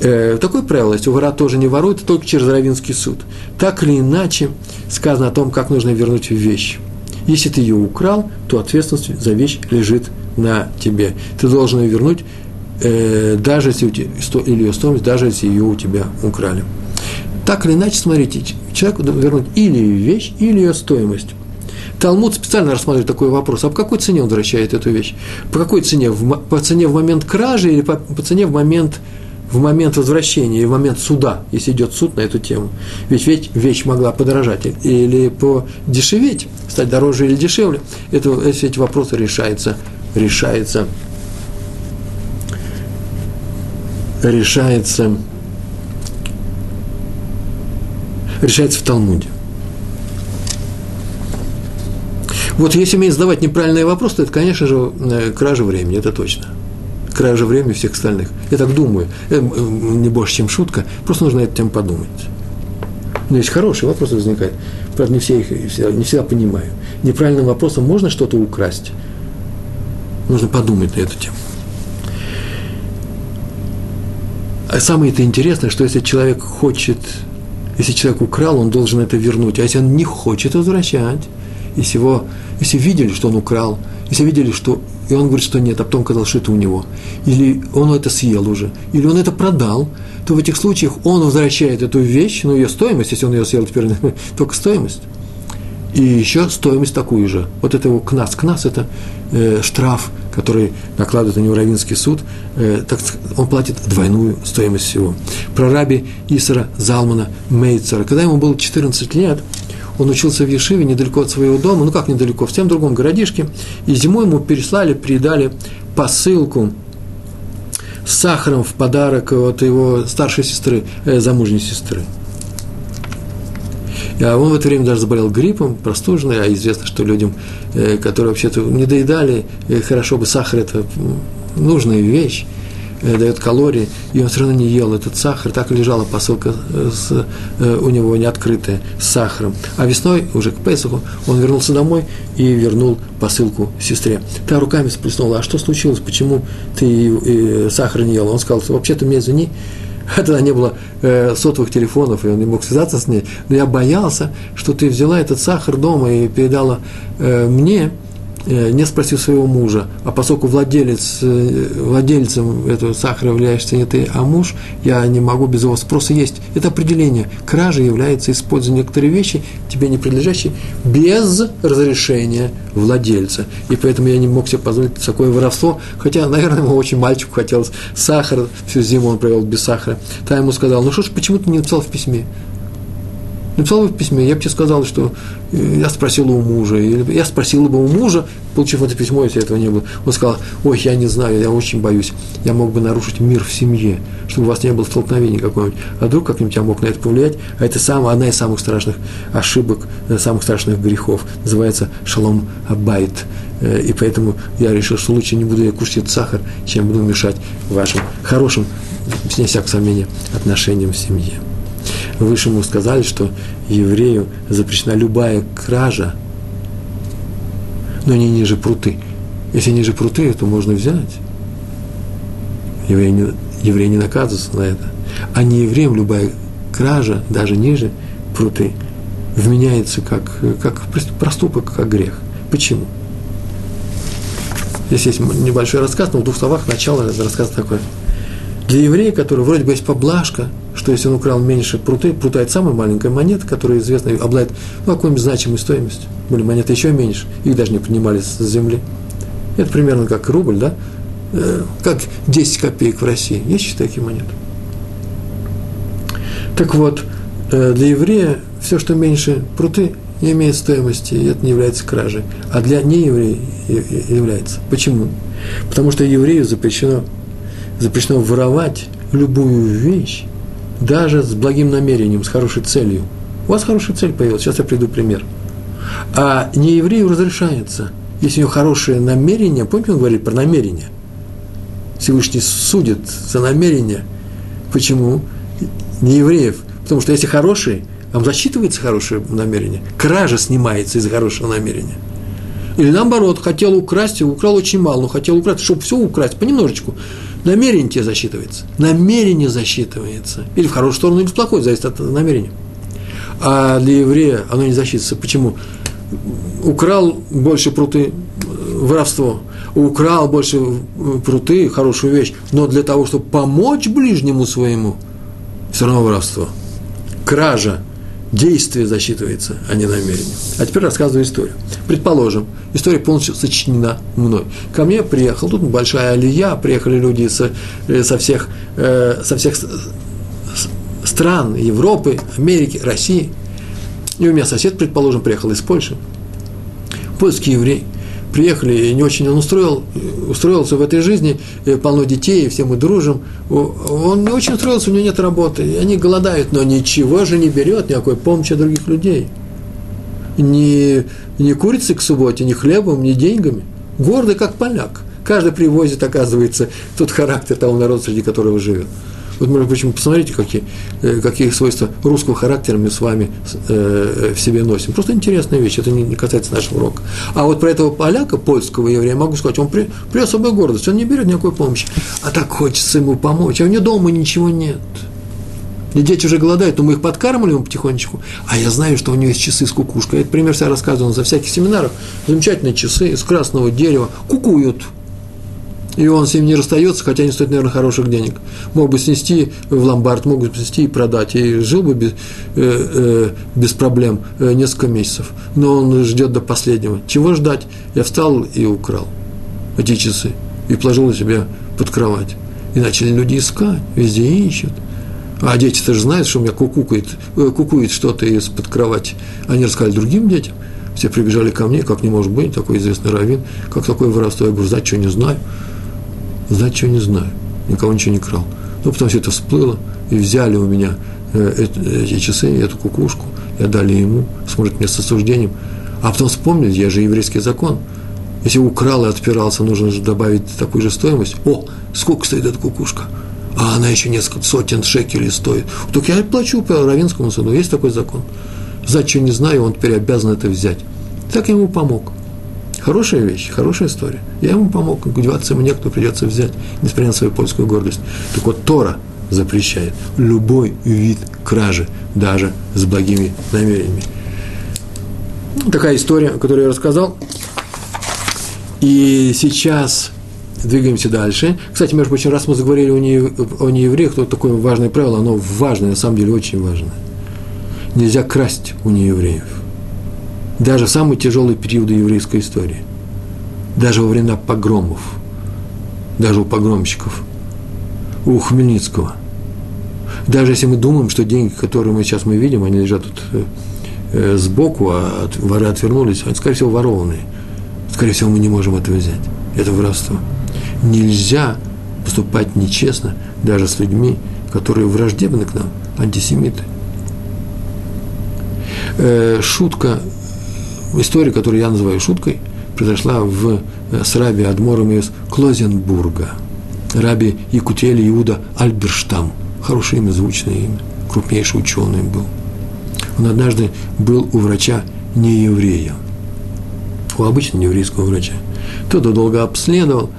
Э, такое правило есть, у вора тоже не воруют, только через равинский суд. Так или иначе, сказано о том, как нужно вернуть вещь. Если ты ее украл, то ответственность за вещь лежит на тебе. Ты должен ее вернуть, э, даже если у тебя, или ее стоимость, даже если ее у тебя украли. Так или иначе, смотрите, человеку вернуть или вещь, или ее стоимость. Талмуд специально рассматривает такой вопрос, а по какой цене он возвращает эту вещь? По какой цене? По цене в момент кражи или по, по цене в момент в момент возвращения и в момент суда, если идет суд на эту тему. Ведь вещь, вещь могла подорожать или подешеветь, стать дороже или дешевле. Это, эти, эти вопросы решаются, решается, решается, решается в Талмуде. Вот если уметь задавать неправильные вопросы, то это, конечно же, э, кража времени, это точно кража времени всех остальных. Я так думаю. Это не больше, чем шутка. Просто нужно эту тему подумать. Но есть хорошие вопросы возникают. Правда, не все их не всегда понимаю. Неправильным вопросом можно что-то украсть. Нужно подумать на эту тему. А самое это интересное, что если человек хочет, если человек украл, он должен это вернуть. А если он не хочет возвращать, если, его, если видели, что он украл, если видели, что и он говорит, что нет, а потом сказал, что это у него. Или он это съел уже, или он это продал, то в этих случаях он возвращает эту вещь, ну, ее стоимость, если он ее съел теперь, только стоимость, и еще стоимость такую же. Вот это его кнас. Кнас – это э, штраф, который накладывает на него Равинский суд. Э, так, он платит двойную стоимость всего. Про раби Исара Залмана Мейцера. Когда ему было 14 лет, он учился в Ешиве недалеко от своего дома, ну как недалеко, в тем другом городишке, и зимой ему переслали, передали посылку с сахаром в подарок от его старшей сестры, э, замужней сестры. А он в это время даже заболел гриппом, простуженный, а известно, что людям, э, которые вообще-то не доедали, э, хорошо бы сахар – это нужная вещь, дает калории, и он все равно не ел этот сахар, так и лежала посылка э, с, э, у него не открытая с сахаром. А весной, уже к Песоху, он вернулся домой и вернул посылку сестре. Та руками сплеснула, а что случилось, почему ты сахар не ел? Он сказал, вообще-то мне извини, тогда не было э, сотовых телефонов, и он не мог связаться с ней, но я боялся, что ты взяла этот сахар дома и передала э, мне, Э, не спросил своего мужа, а поскольку владелец, э, владельцем этого сахара являешься не ты, а муж, я не могу без его спроса есть. Это определение. Кража является использование некоторых вещей, тебе не принадлежащие, без разрешения владельца. И поэтому я не мог себе позволить такое воровство, хотя, наверное, ему очень мальчику хотелось сахара, всю зиму он провел без сахара. Та ему сказал, ну что ж, почему ты не написал в письме? Написал в письме, я бы тебе сказал, что э, я спросил у мужа, или я спросил бы у мужа, получив это письмо, если этого не было, он сказал, ой, я не знаю, я очень боюсь, я мог бы нарушить мир в семье, чтобы у вас не было столкновений какого-нибудь, а вдруг как-нибудь я мог на это повлиять, а это самая, одна из самых страшных ошибок, э, самых страшных грехов, называется шалом абайт, э, и поэтому я решил, что лучше не буду я кушать этот сахар, чем буду мешать вашим хорошим, вне всякого сомнения, отношениям в семье. Выше мы сказали, что еврею запрещена любая кража, но не ниже пруты. Если ниже пруты, то можно взять. Еврей не, еврей не наказывается на это. А не евреям любая кража, даже ниже пруты, вменяется как, как проступок, как грех. Почему? Здесь есть небольшой рассказ, но в двух словах начало рассказа такое. Для еврея, который вроде бы есть поблажка, что если он украл меньше пруты, прута – это самая маленькая монета, которая известна, обладает ну, какой-нибудь значимой стоимостью. Были монеты еще меньше, их даже не поднимали с земли. Это примерно как рубль, да? Э, как 10 копеек в России. Есть еще такие монеты? Так вот, э, для еврея все, что меньше пруты, не имеет стоимости, и это не является кражей. А для нееврея является. Почему? Потому что еврею запрещено, запрещено воровать любую вещь, даже с благим намерением, с хорошей целью. У вас хорошая цель появилась, сейчас я приду пример. А не еврею разрешается, если у него хорошее намерение, помните, он говорит про намерение. Всевышний судит за намерение. Почему? Не евреев. Потому что если хороший, вам засчитывается хорошее намерение. Кража снимается из-за хорошего намерения. Или наоборот, хотел украсть, украл очень мало, но хотел украсть, чтобы все украсть, понемножечку намерение тебе засчитывается. Намерение засчитывается. Или в хорошую сторону, или в плохую, зависит от намерения. А для еврея оно не засчитывается. Почему? Украл больше пруты, воровство. Украл больше пруты, хорошую вещь. Но для того, чтобы помочь ближнему своему, все равно воровство. Кража действие засчитывается, а не намерение. А теперь рассказываю историю. Предположим, история полностью сочинена мной. Ко мне приехал, тут большая алия, приехали люди со, э, со, всех, э, со всех стран Европы, Америки, России. И у меня сосед, предположим, приехал из Польши. Польский еврей – приехали, и не очень он устроил, устроился в этой жизни, полно детей, все мы дружим. Он не очень устроился, у него нет работы, и они голодают, но ничего же не берет, никакой помощи от других людей. Ни, ни курицы к субботе, ни хлебом, ни деньгами. Гордый, как поляк. Каждый привозит, оказывается, тот характер того народа, среди которого живет. Вот, между прочим, посмотрите, какие, э, какие свойства русского характера мы с вами э, в себе носим. Просто интересная вещь, это не, касается нашего урока. А вот про этого поляка, польского еврея, могу сказать, он при, при особой гордости, он не берет никакой помощи. А так хочется ему помочь, а у него дома ничего нет. И дети уже голодают, но мы их подкармливаем потихонечку. А я знаю, что у него есть часы с кукушкой. Я этот пример всегда рассказывал за всяких семинарах. Замечательные часы из красного дерева. Кукуют и он с ним не расстается, хотя они стоят, наверное, хороших денег. Мог бы снести в ломбард, мог бы снести и продать, и жил бы без, э, э, без проблем э, несколько месяцев. Но он ждет до последнего. Чего ждать? Я встал и украл эти часы, и положил себя под кровать. И начали люди искать, везде ищут. А дети-то же знают, что у меня кукукает, э, кукует что-то из-под кровати. Они рассказали другим детям. Все прибежали ко мне, как не может быть, такой известный раввин, как такое воровство. Я говорю, знать что не знаю знать, что не знаю. никого ничего не крал. Но потом все это всплыло, и взяли у меня э, эти часы, эту кукушку, и отдали ему, смотрит мне с осуждением. А потом вспомнили, я же еврейский закон. Если украл и отпирался, нужно же добавить такую же стоимость. О, сколько стоит эта кукушка? А она еще несколько сотен шекелей стоит. Так я плачу по Равинскому суду, есть такой закон. За что не знаю, он теперь обязан это взять. Так я ему помог. Хорошая вещь, хорошая история. Я ему помог, деваться ему некто придется взять, несмотря на свою польскую гордость. Так вот, Тора запрещает любой вид кражи, даже с благими намерениями. Такая история, которую я рассказал. И сейчас двигаемся дальше. Кстати, между прочим, раз мы заговорили о неевреях, то такое важное правило, оно важное, на самом деле очень важное. Нельзя красть у неевреев даже в самые тяжелые периоды еврейской истории, даже во времена погромов, даже у погромщиков, у Хмельницкого. Даже если мы думаем, что деньги, которые мы сейчас мы видим, они лежат тут э, э сбоку, а воры отвернулись, они, скорее всего, ворованные. Скорее всего, мы не можем это взять. Это воровство. Нельзя поступать нечестно даже с людьми, которые враждебны к нам, антисемиты. Э, шутка история, которую я называю шуткой, произошла в, э, с раби Адмором из Клозенбурга. Раби Якутели Иуда Альберштам. Хорошее имя, звучное имя. Крупнейший ученый был. Он однажды был у врача не еврея, у обычного еврейского врача. Тот долго обследовал,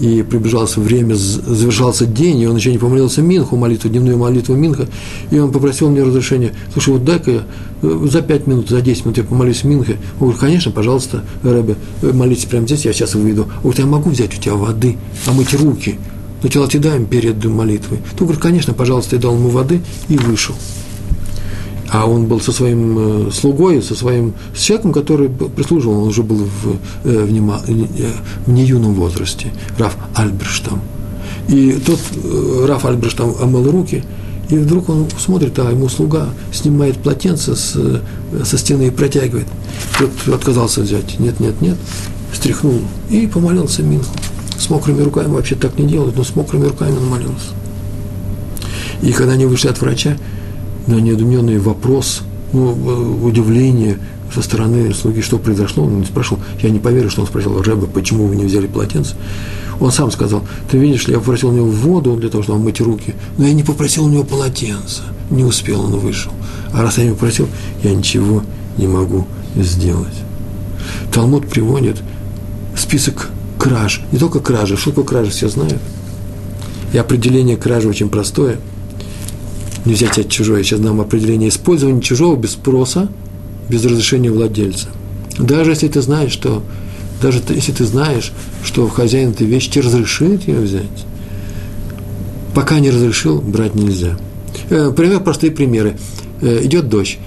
и приближалось время, завершался день, и он еще не помолился Минху, молитву, дневную молитву Минха, и он попросил мне разрешения, слушай, вот дай-ка я э, за пять минут, за десять минут я помолюсь Минхе. Он говорит, конечно, пожалуйста, Рэбе, молитесь прямо здесь, я сейчас выйду. Он говорит, я могу взять у тебя воды, помыть руки, но тела тебе даем перед молитвой. Ты говорит, конечно, пожалуйста, я дал ему воды и вышел а он был со своим э, слугой, со своим человеком, который прислуживал, он уже был в, э, в, нема, э, в неюном возрасте, Раф Альберштам. И тот Раф Альберштам омыл руки, и вдруг он смотрит, а ему слуга снимает полотенце с, со стены и протягивает. Тот отказался взять. Нет, нет, нет. Стряхнул и помолился Минху. С мокрыми руками вообще так не делают, но с мокрыми руками он молился. И когда они вышли от врача, на недоуменный вопрос, ну, э, удивление со стороны слуги, что произошло, он не спрашивал, я не поверил, что он спросил Рэба, почему вы не взяли полотенце. Он сам сказал, ты видишь, я попросил у него воду для того, чтобы мыть руки, но я не попросил у него полотенца, не успел, он вышел. А раз я не попросил, я ничего не могу сделать. Талмуд приводит список краж, не только кражи, что такое кража, все знают. И определение кражи очень простое – не взять от чужое. Сейчас дам определение использования чужого без спроса, без разрешения владельца. Даже если ты знаешь, что даже если ты знаешь, что хозяин этой вещи тебе разрешит ее взять, пока не разрешил, брать нельзя. Э, пример, простые примеры. Э, идет дождь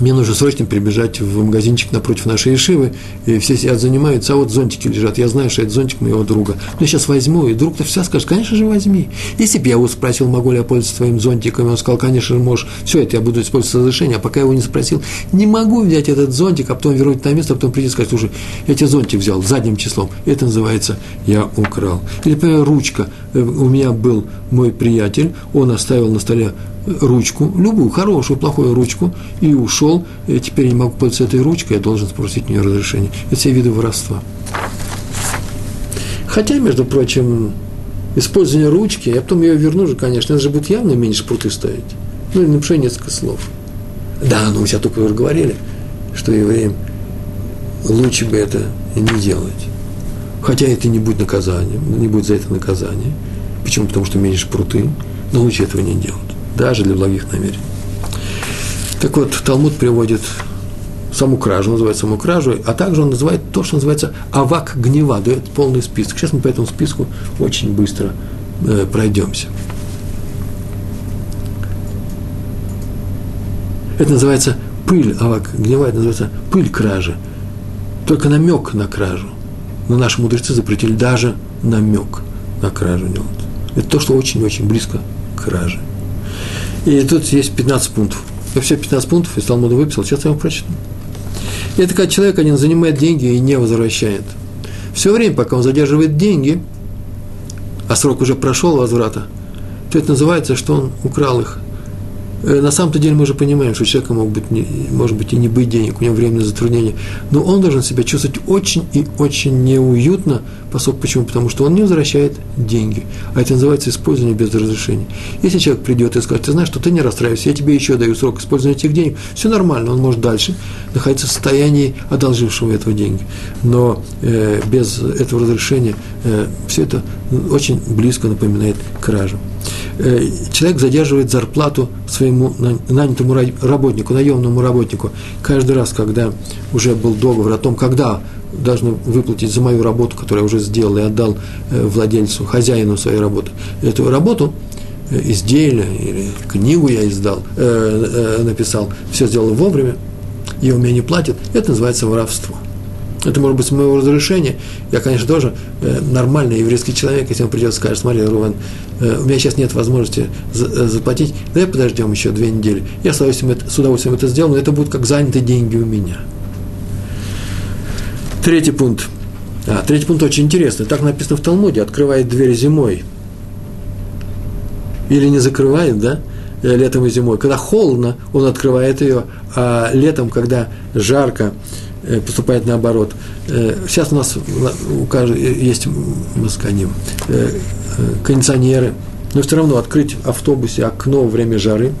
мне нужно срочно прибежать в магазинчик напротив нашей Ишивы, и все сидят, занимаются, а вот зонтики лежат. Я знаю, что это зонтик моего друга. Ну, я сейчас возьму, и друг-то все скажет, конечно же, возьми. Если бы я его спросил, могу ли я пользоваться твоим зонтиком, и он сказал, конечно же, можешь, все это я буду использовать с разрешения, а пока я его не спросил, не могу взять этот зонтик, а потом вернуть на место, а потом прийти и сказать, слушай, я тебе зонтик взял задним числом. Это называется «я украл». Или, например, ручка. Э, у меня был мой приятель, он оставил на столе ручку, любую, хорошую, плохую ручку, и ушел, и теперь не могу пользоваться этой ручкой, я должен спросить у нее разрешение. Это все виды воровства. Хотя, между прочим, использование ручки, я потом ее верну же, конечно, это же будет явно меньше пруты стоить. Ну, или напишу несколько слов. Да, ну, мы сейчас только уже говорили, что евреям лучше бы это не делать. Хотя это не будет наказанием, не будет за это наказание. Почему? Потому что меньше пруты, но лучше этого не делать даже для благих намерений. Так вот, Талмуд приводит саму кражу, называет саму кражу, а также он называет то, что называется авак гнева, дает полный список. Сейчас мы по этому списку очень быстро э, пройдемся. Это называется пыль авак гнева, это называется пыль кражи. Только намек на кражу. Но наши мудрецы запретили даже намек на кражу делать. Это то, что очень-очень близко к краже. И тут есть 15 пунктов. Я все 15 пунктов из Талмуда выписал, сейчас я вам прочитаю. Это когда человек один занимает деньги и не возвращает. Все время, пока он задерживает деньги, а срок уже прошел возврата, то это называется, что он украл их. Э, на самом-то деле мы уже понимаем, что у человека мог быть, не, может быть и не быть денег, у него временное затруднение, но он должен себя чувствовать очень и очень неуютно, поскольку почему? Потому что он не возвращает деньги, а это называется использование без разрешения. Если человек придет и скажет, ты знаешь, что ты не расстраивайся, я тебе еще даю срок использования этих денег, все нормально, он может дальше находиться в состоянии одолжившего этого деньги, но э, без этого разрешения э, все это очень близко напоминает кражу. Э, человек задерживает зарплату своему нанятому работнику, наемному работнику. Каждый раз, когда уже был договор о том, когда должны выплатить за мою работу, которую я уже сделал и отдал э, владельцу, хозяину своей работы, эту работу, э, изделие или книгу я издал, написал, все сделал вовремя, и он мне не платит, это называется воровство. Это может быть моего разрешения. Я, конечно, тоже э, нормальный еврейский человек, если он придет и скажет, смотри, Руван, э, у меня сейчас нет возможности за, э, заплатить, давай подождем еще две недели. Я с удовольствием, это, с удовольствием это сделаю, но это будут как занятые деньги у меня. Третий пункт. А, третий пункт очень интересный. Так написано в Талмуде. Открывает дверь зимой. Или не закрывает, да? Э, летом и зимой. Когда холодно, он открывает ее, а летом, когда жарко, поступает наоборот. Э, сейчас у нас у каждого есть мы сканим, э, кондиционеры, но все равно открыть в автобусе окно во время жары,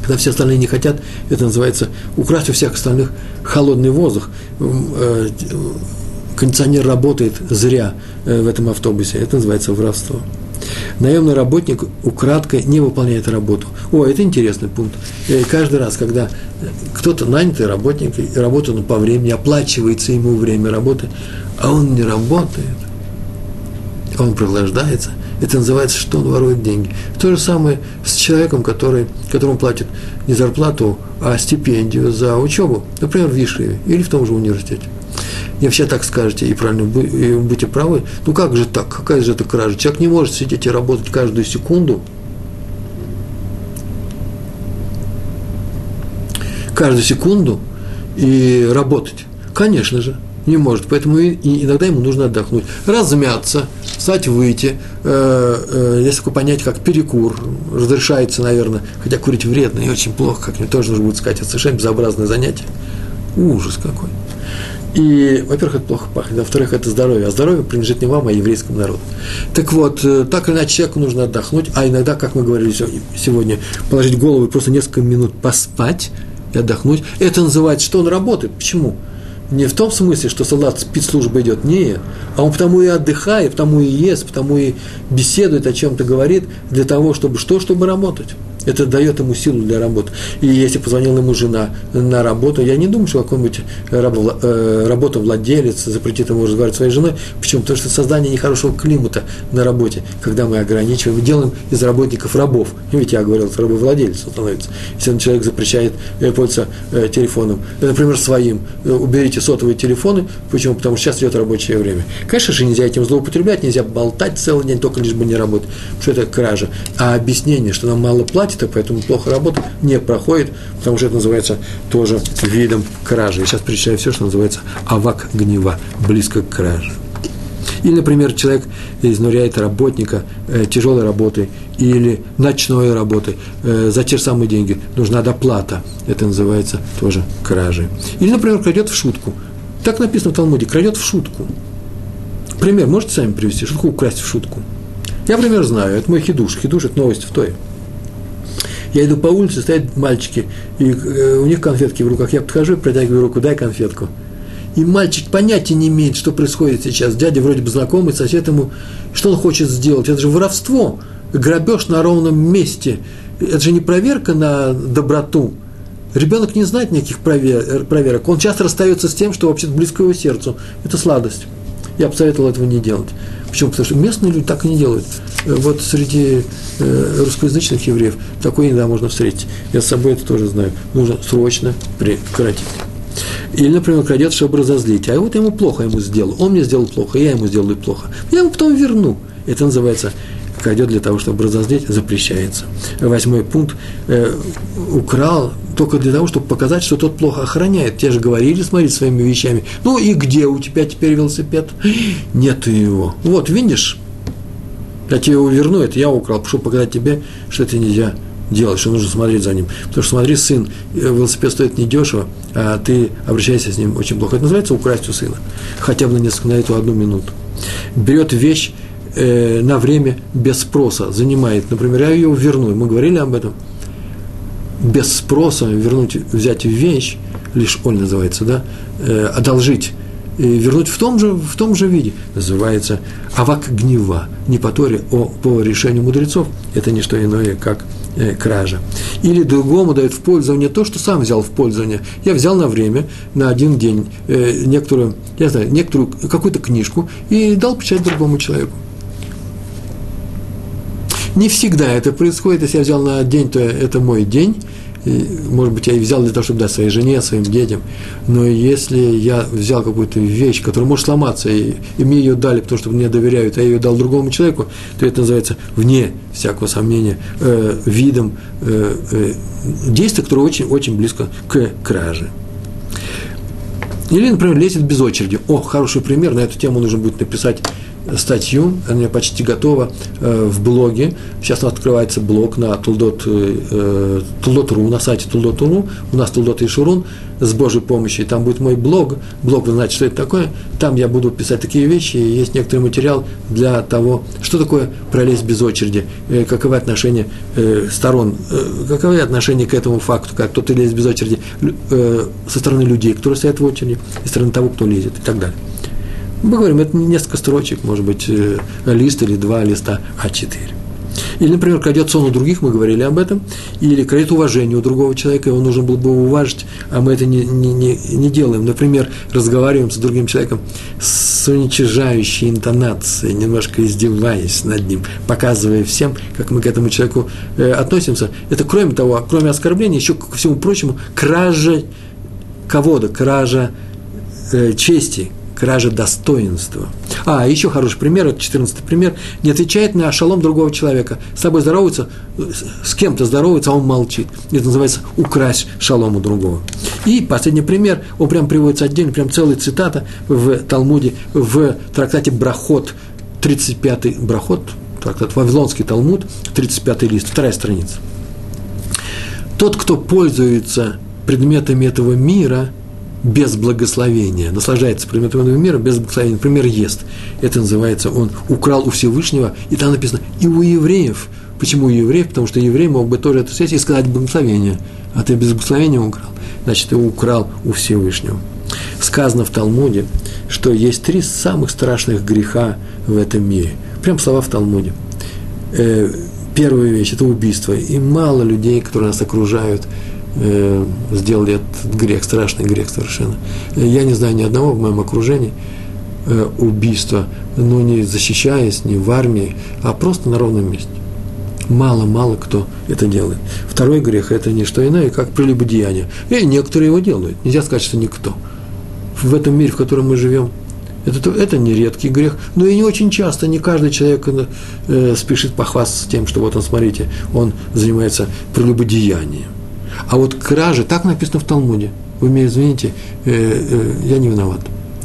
когда все остальные не хотят, это называется украсть у всех остальных холодный воздух. Кондиционер работает зря в этом автобусе, это называется воровство. Наемный работник украдкой не выполняет работу. О, это интересный пункт. И каждый раз, когда кто-то нанятый работник, и работает он по времени, оплачивается ему время работы, а он не работает, он прохлаждается, это называется, что он ворует деньги. То же самое с человеком, который, которому платят не зарплату, а стипендию за учебу, например, в Вишеве или в том же университете. И вообще так скажете, и правильно, и будете правы. Ну как же так? Какая же это кража? Человек не может сидеть и работать каждую секунду. Каждую секунду и работать. Конечно же, не может. Поэтому иногда ему нужно отдохнуть. Размяться, встать, выйти. Э, э, есть такое понятие, как перекур. Разрешается, наверное, хотя курить вредно и очень плохо, как мне тоже нужно будет сказать. Это совершенно безобразное занятие. Ужас какой. И, во-первых, это плохо пахнет, во-вторых, это здоровье. А здоровье принадлежит не вам, а еврейскому народу. Так вот, э, так или иначе, человеку нужно отдохнуть, а иногда, как мы говорили сегодня, положить голову и просто несколько минут поспать и отдохнуть. Это называется, что он работает. Почему? Не в том смысле, что солдат спецслужба идет, не, а он потому и отдыхает, потому и ест, потому и беседует, о чем-то говорит, для того, чтобы что, чтобы работать. Это дает ему силу для работы. И если позвонила ему жена на работу, я не думаю, что какой-нибудь рабо, э, работовладелец запретит ему разговаривать своей женой. Почему? Потому что создание нехорошего климата на работе, когда мы ограничиваем, делаем из работников рабов. Ведь я говорил, это рабовладелец становится. Если человек запрещает э, пользоваться э, телефоном, например, своим, уберите сотовые телефоны. Почему? Потому что сейчас идет рабочее время. Конечно же, нельзя этим злоупотреблять, нельзя болтать целый день, только лишь бы не работать, потому что это кража. А объяснение, что нам мало платят, платит, и поэтому плохо работает, не проходит, потому что это называется тоже видом кражи. Я сейчас перечисляю все, что называется авак гнева, близко к краже. Или, например, человек изнуряет работника э, тяжелой работой или ночной работой э, за те же самые деньги. Нужна доплата. Это называется тоже кражей. Или, например, крадет в шутку. Так написано в Талмуде, крадет в шутку. Пример можете сами привести? Такое украсть в шутку? Я, например, знаю, это мой хидуш. Хидуш – это новость в той. Я иду по улице, стоят мальчики, и э, у них конфетки в руках. Я подхожу и протягиваю руку, дай конфетку. И мальчик понятия не имеет, что происходит сейчас. Дядя вроде бы знакомый, сосед ему, что он хочет сделать. Это же воровство, грабеж на ровном месте. Это же не проверка на доброту. Ребенок не знает никаких провер, проверок. Он часто расстается с тем, что вообще близко его сердцу. Это сладость. Я бы советовал этого не делать. Почему? Потому что местные люди так и не делают. Э, вот среди э, русскоязычных евреев такое иногда можно встретить. Я с собой это тоже знаю. Нужно срочно прекратить. Или, например, крадет, чтобы разозлить. А вот я ему плохо ему сделал. Он мне сделал плохо, я ему сделаю плохо. Я ему потом верну. Это называется крадет для того, чтобы разозлить, запрещается. Восьмой пункт. Э, украл только для того, чтобы показать, что тот плохо охраняет. Те же говорили, смотри, своими вещами. Ну и где у тебя теперь велосипед? Нету его. Вот, видишь, Я тебе его верну, это я украл, чтобы показать тебе, что это нельзя делать, что нужно смотреть за ним. Потому что смотри, сын, э, велосипед стоит недешево, а ты обращаешься с ним очень плохо. Это называется украсть у сына. Хотя бы на несколько, на эту одну минуту. Берет вещь э, на время без спроса, занимает. Например, я ее верну. Мы говорили об этом. Без спроса вернуть, взять вещь, лишь он называется, да, э, одолжить вернуть в том же, в том же виде. Называется авак гнева. Не по Торе, а по решению мудрецов. Это не что иное, как э, кража. Или другому дает в пользование то, что сам взял в пользование. Я взял на время, на один день, э, некоторую, я знаю, некоторую, какую-то книжку и дал печать другому человеку. Не всегда это происходит. Если я взял на день, то это мой день может быть, я и взял для того, чтобы дать своей жене, своим детям, но если я взял какую-то вещь, которая может сломаться, и, и мне ее дали, потому что мне доверяют, а я ее дал другому человеку, то это называется, вне всякого сомнения, э, видом э, э, действия, которое очень, очень близко к краже. Или, например, лезет без очереди. О, хороший пример, на эту тему нужно будет написать статью, она почти готова э, в блоге. Сейчас открывается блог на Тулдот, э, на сайте Тулдот.ру, у нас Тулдот и Шурун с Божьей помощью, там будет мой блог, блог, вы знаете, что это такое, там я буду писать такие вещи, и есть некоторый материал для того, что такое пролезть без очереди, э, каковы отношения сторон, каковы отношения к этому факту, как кто-то лезет без очереди со стороны людей, которые стоят в очереди, и со стороны того, кто лезет, и так далее. Мы говорим, это несколько строчек, может быть, э, лист или два листа А4. Или, например, крадет сон у других, мы говорили об этом, или крадет уважение у другого человека, его нужно было бы уважить, а мы это не, не, не, не делаем. Например, разговариваем с другим человеком с уничижающей интонацией, немножко издеваясь над ним, показывая всем, как мы к этому человеку э, относимся. Это, кроме того, кроме оскорбления, еще, ко всему прочему, кража кого-то, кража э, чести, кража достоинства. А, еще хороший пример, это 14 пример, не отвечает на шалом другого человека. С тобой здоровается, с кем-то здоровается, а он молчит. Это называется украсть шалом у другого. И последний пример, он прям приводится отдельно, прям целая цитата в Талмуде, в трактате Брахот, 35-й Брахот, трактат Вавилонский Талмуд, 35-й лист, вторая страница. Тот, кто пользуется предметами этого мира – без благословения, наслаждается предметом этого мира без благословения, например, ест. Это называется, он украл у Всевышнего, и там написано, и у евреев. Почему у евреев? Потому что еврей мог бы тоже это сесть и сказать благословение, а ты без благословения украл. Значит, ты украл у Всевышнего. Сказано в Талмуде, что есть три самых страшных греха в этом мире. Прям слова в Талмуде. Э, первая вещь – это убийство. И мало людей, которые нас окружают, э, сделали этот грех, страшный грех совершенно. Я не знаю ни одного в моем окружении э, убийства, но не защищаясь, не в армии, а просто на ровном месте. Мало-мало кто это делает. Второй грех – это не что иное, как прелюбодеяние. И некоторые его делают. Нельзя сказать, что никто. В этом мире, в котором мы живем, это, это не редкий грех, но и не очень часто, не каждый человек э, спешит похвастаться тем, что вот он, смотрите, он занимается прелюбодеянием. А вот кражи, так написано в Талмуде. Вы меня извините, э, э, я не виноват.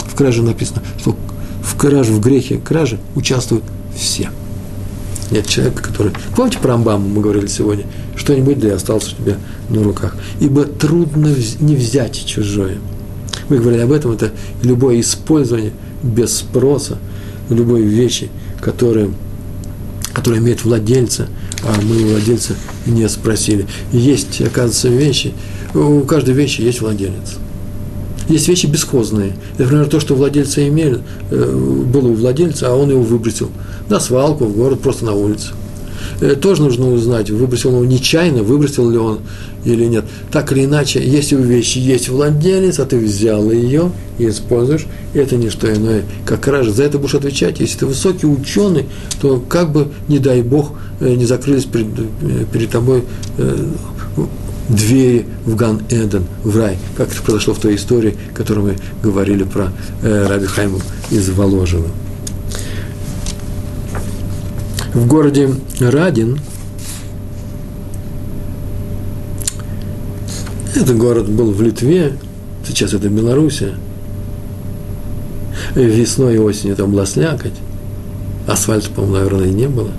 В краже написано, что в краже, в грехе кражи участвуют все. Нет человека, который... Помните про Амбаму мы говорили сегодня? Что-нибудь да и осталось у тебя на руках. Ибо трудно не взять чужое. Мы говорили об этом, это любое использование без спроса, любой вещи, которая, которая имеет владельца – а мы у владельца не спросили. Есть, оказывается, вещи, у каждой вещи есть владелец. Есть вещи бесхозные. Например, то, что владельца имели, э, было у владельца, а он его выбросил на свалку, в город, просто на улицу. Э, тоже нужно узнать, выбросил он его нечаянно, выбросил ли он или нет. Так или иначе, если у вещи есть владелец, а ты взял ее и используешь, это не что иное, как кража. За это будешь отвечать. Если ты высокий ученый, то как бы, не дай бог, э, не закрылись перед, э, перед тобой двери в Ган-Эден, в рай, как это произошло в той истории, которую мы говорили про э, Раби Хайму из Воложева в городе Радин. Этот город был в Литве, сейчас это Белоруссия. Весной и осенью там была слякоть. Асфальта, по-моему, наверное, не было.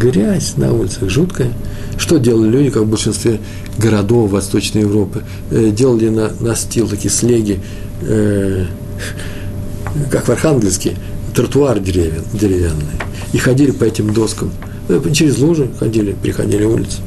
Грязь на улицах жуткая. Что делали люди, как в большинстве городов Восточной Европы? Э, делали на, настил такие слеги, э, как в Архангельске, тротуар деревянный. И ходили по этим доскам. Э, через лужи ходили, приходили улицы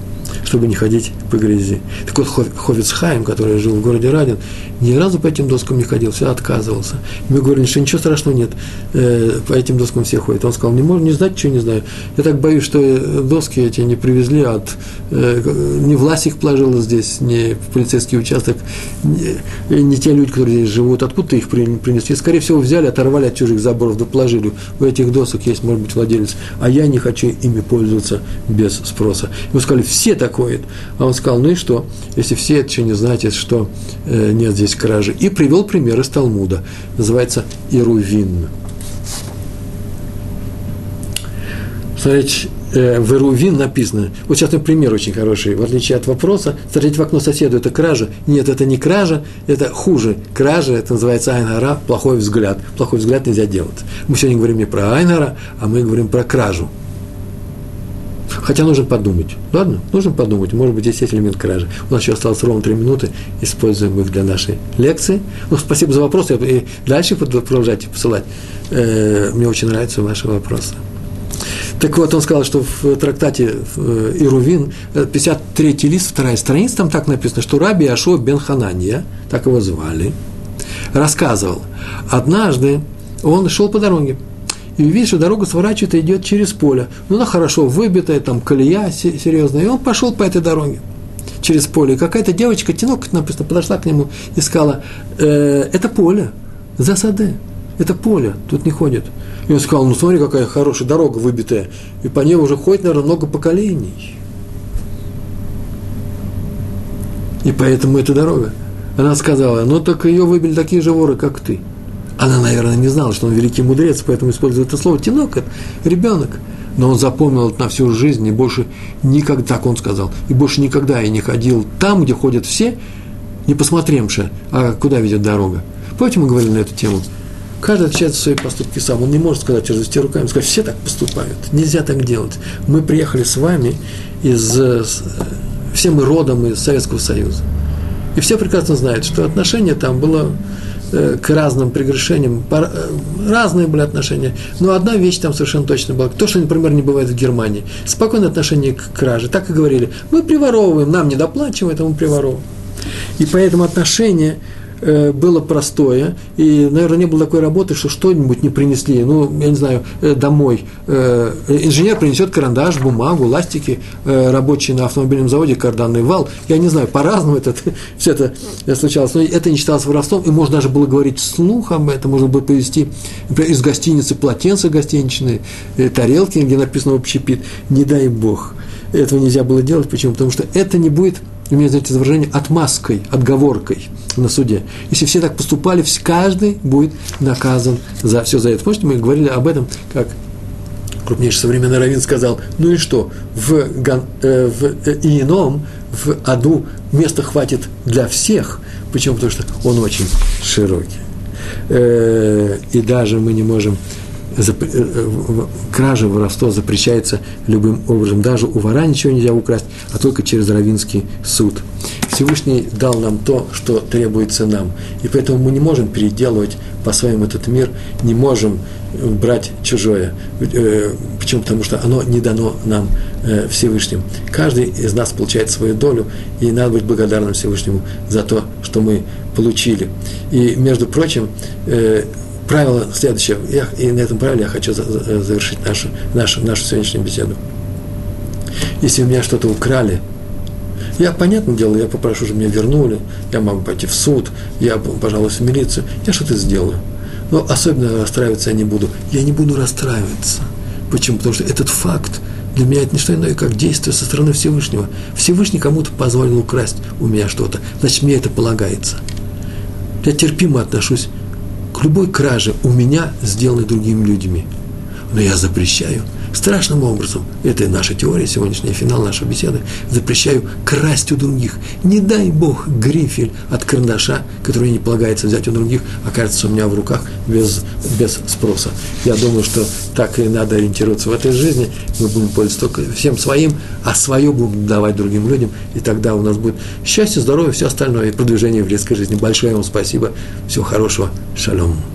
чтобы не ходить по грязи. Так вот, Ховицхайм, который жил в городе Радин, ни разу по этим доскам не ходил, все отказывался. Мы говорили, что ничего страшного нет, э, по этим доскам все ходят. Он сказал, не можно, не знать, что не знаю. Я так боюсь, что э, доски эти не привезли от... Э, не власть их положила здесь, не в полицейский участок, не, не те люди, которые здесь живут. Откуда их принесли? Скорее всего, взяли, оторвали от чужих заборов, да положили. У этих досок есть, может быть, владелец. А я не хочу ими пользоваться без спроса. Ему сказали, все так ходят. А он сказал, ну и что? Если все это еще не знаете, что э, нет здесь кражи. И привел пример из Талмуда. Называется Ирувин. Смотрите, э, в Ирувин написано, вот сейчас пример очень хороший, в отличие от вопроса, смотрите в окно соседу, это кража. Нет, это не кража, это хуже. Кража, это называется айнара, плохой взгляд. Плохой взгляд нельзя делать. Мы сегодня говорим не про айнара, а мы говорим про кражу. Хотя нужно подумать. Ладно, нужно подумать. Может быть, здесь есть элемент кражи. У нас еще осталось ровно три минуты. Используем их для нашей лекции. Ну, спасибо за вопросы. И дальше продолжайте посылать. Э, мне очень нравятся ваши вопросы. Так вот, он сказал, что в трактате э, Ирувин, 53 э, лист, вторая страница, там так написано, что Раби Ашо бен Хананья, так его звали, рассказывал, однажды он шел по дороге, и видит, что дорога сворачивает и идет через поле. Ну, она хорошо выбитая, там колея серьезная, и он пошел по этой дороге через поле. И какая-то девочка, тинок написано, подошла к нему и сказала, э, это поле, засады, это поле, тут не ходит. И он сказал, ну смотри, какая хорошая дорога выбитая, и по ней уже ходит, наверное, много поколений. И поэтому эта дорога. Она сказала, ну так ее выбили такие же воры, как ты. Она, наверное, не знала, что он великий мудрец, поэтому использует это слово. Тинок – ребенок. Но он запомнил это на всю жизнь, и больше никогда, так он сказал, и больше никогда я не ходил там, где ходят все, не посмотревши, а куда ведет дорога. Помните, мы говорили на эту тему? Каждый отвечает за свои поступки сам. Он не может сказать, развести руками, сказать, все так поступают. Нельзя так делать. Мы приехали с вами из... Все мы родом из Советского Союза. И все прекрасно знают, что отношение там было к разным прегрешениям, э, разные были отношения. Но одна вещь там совершенно точно была. То, что, например, не бывает в Германии. Спокойное отношение к краже. Так и говорили. Мы приворовываем, нам не доплачиваем, это мы приворовываем. И поэтому отношение Э, было простое, и, наверное, не было такой работы, что что-нибудь не принесли, ну, я не знаю, э, домой. Э, инженер принесет карандаш, бумагу, ластики, рабочие на автомобильном заводе, карданный вал. Я не знаю, по-разному это, все это случалось, но это не считалось воровством, и можно даже было говорить вслух об этом, можно было повезти например, из гостиницы полотенца гостиничные, тарелки, где написано «общепит», не дай бог. Этого нельзя было делать, почему? Потому что это не будет у меня, знаете, выражение отмазкой, отговоркой на суде. Если все так поступали, каждый будет наказан за все за это. Помните, мы говорили об этом, как крупнейший современный раввин сказал, ну и что, в, э, в э, ином, в аду места хватит для всех. Почему? Потому что он очень широкий. Э, и даже мы не можем Э, э, кража, воровство запрещается любым образом. Даже у вора ничего нельзя украсть, а только через равинский суд. Всевышний дал нам то, что требуется нам. И поэтому мы не можем переделывать по-своему этот мир, не можем брать чужое. Э, почему? Потому что оно не дано нам Всевышним. Каждый из нас получает свою долю, и надо быть благодарным Всевышнему за то, что мы получили. И, между прочим, правило следующее, я, и на этом правиле я хочу завершить нашу, нашу, нашу сегодняшнюю беседу. Если у меня что-то украли, я, понятное дело, я попрошу, чтобы меня вернули, я могу пойти в суд, я пожалуюсь в милицию, я что-то сделаю. Но особенно расстраиваться я не буду. Я не буду расстраиваться. Почему? Потому что этот факт для меня это не что иное, как действие со стороны Всевышнего. Всевышний кому-то позволил украсть у меня что-то, значит, мне это полагается. Я терпимо отношусь к любой краже у меня, сделанной другими людьми. Но я запрещаю страшным образом, это и наша теория, сегодняшний финал нашей беседы, запрещаю красть у других. Не дай Бог грифель от карандаша, который не полагается взять у других, окажется у меня в руках без, без спроса. Я думаю, что так и надо ориентироваться в этой жизни. Мы будем пользоваться только всем своим, а свое будем давать другим людям, и тогда у нас будет счастье, здоровье, все остальное, и продвижение еврейской жизни. Большое вам спасибо. Всего хорошего. Шалом.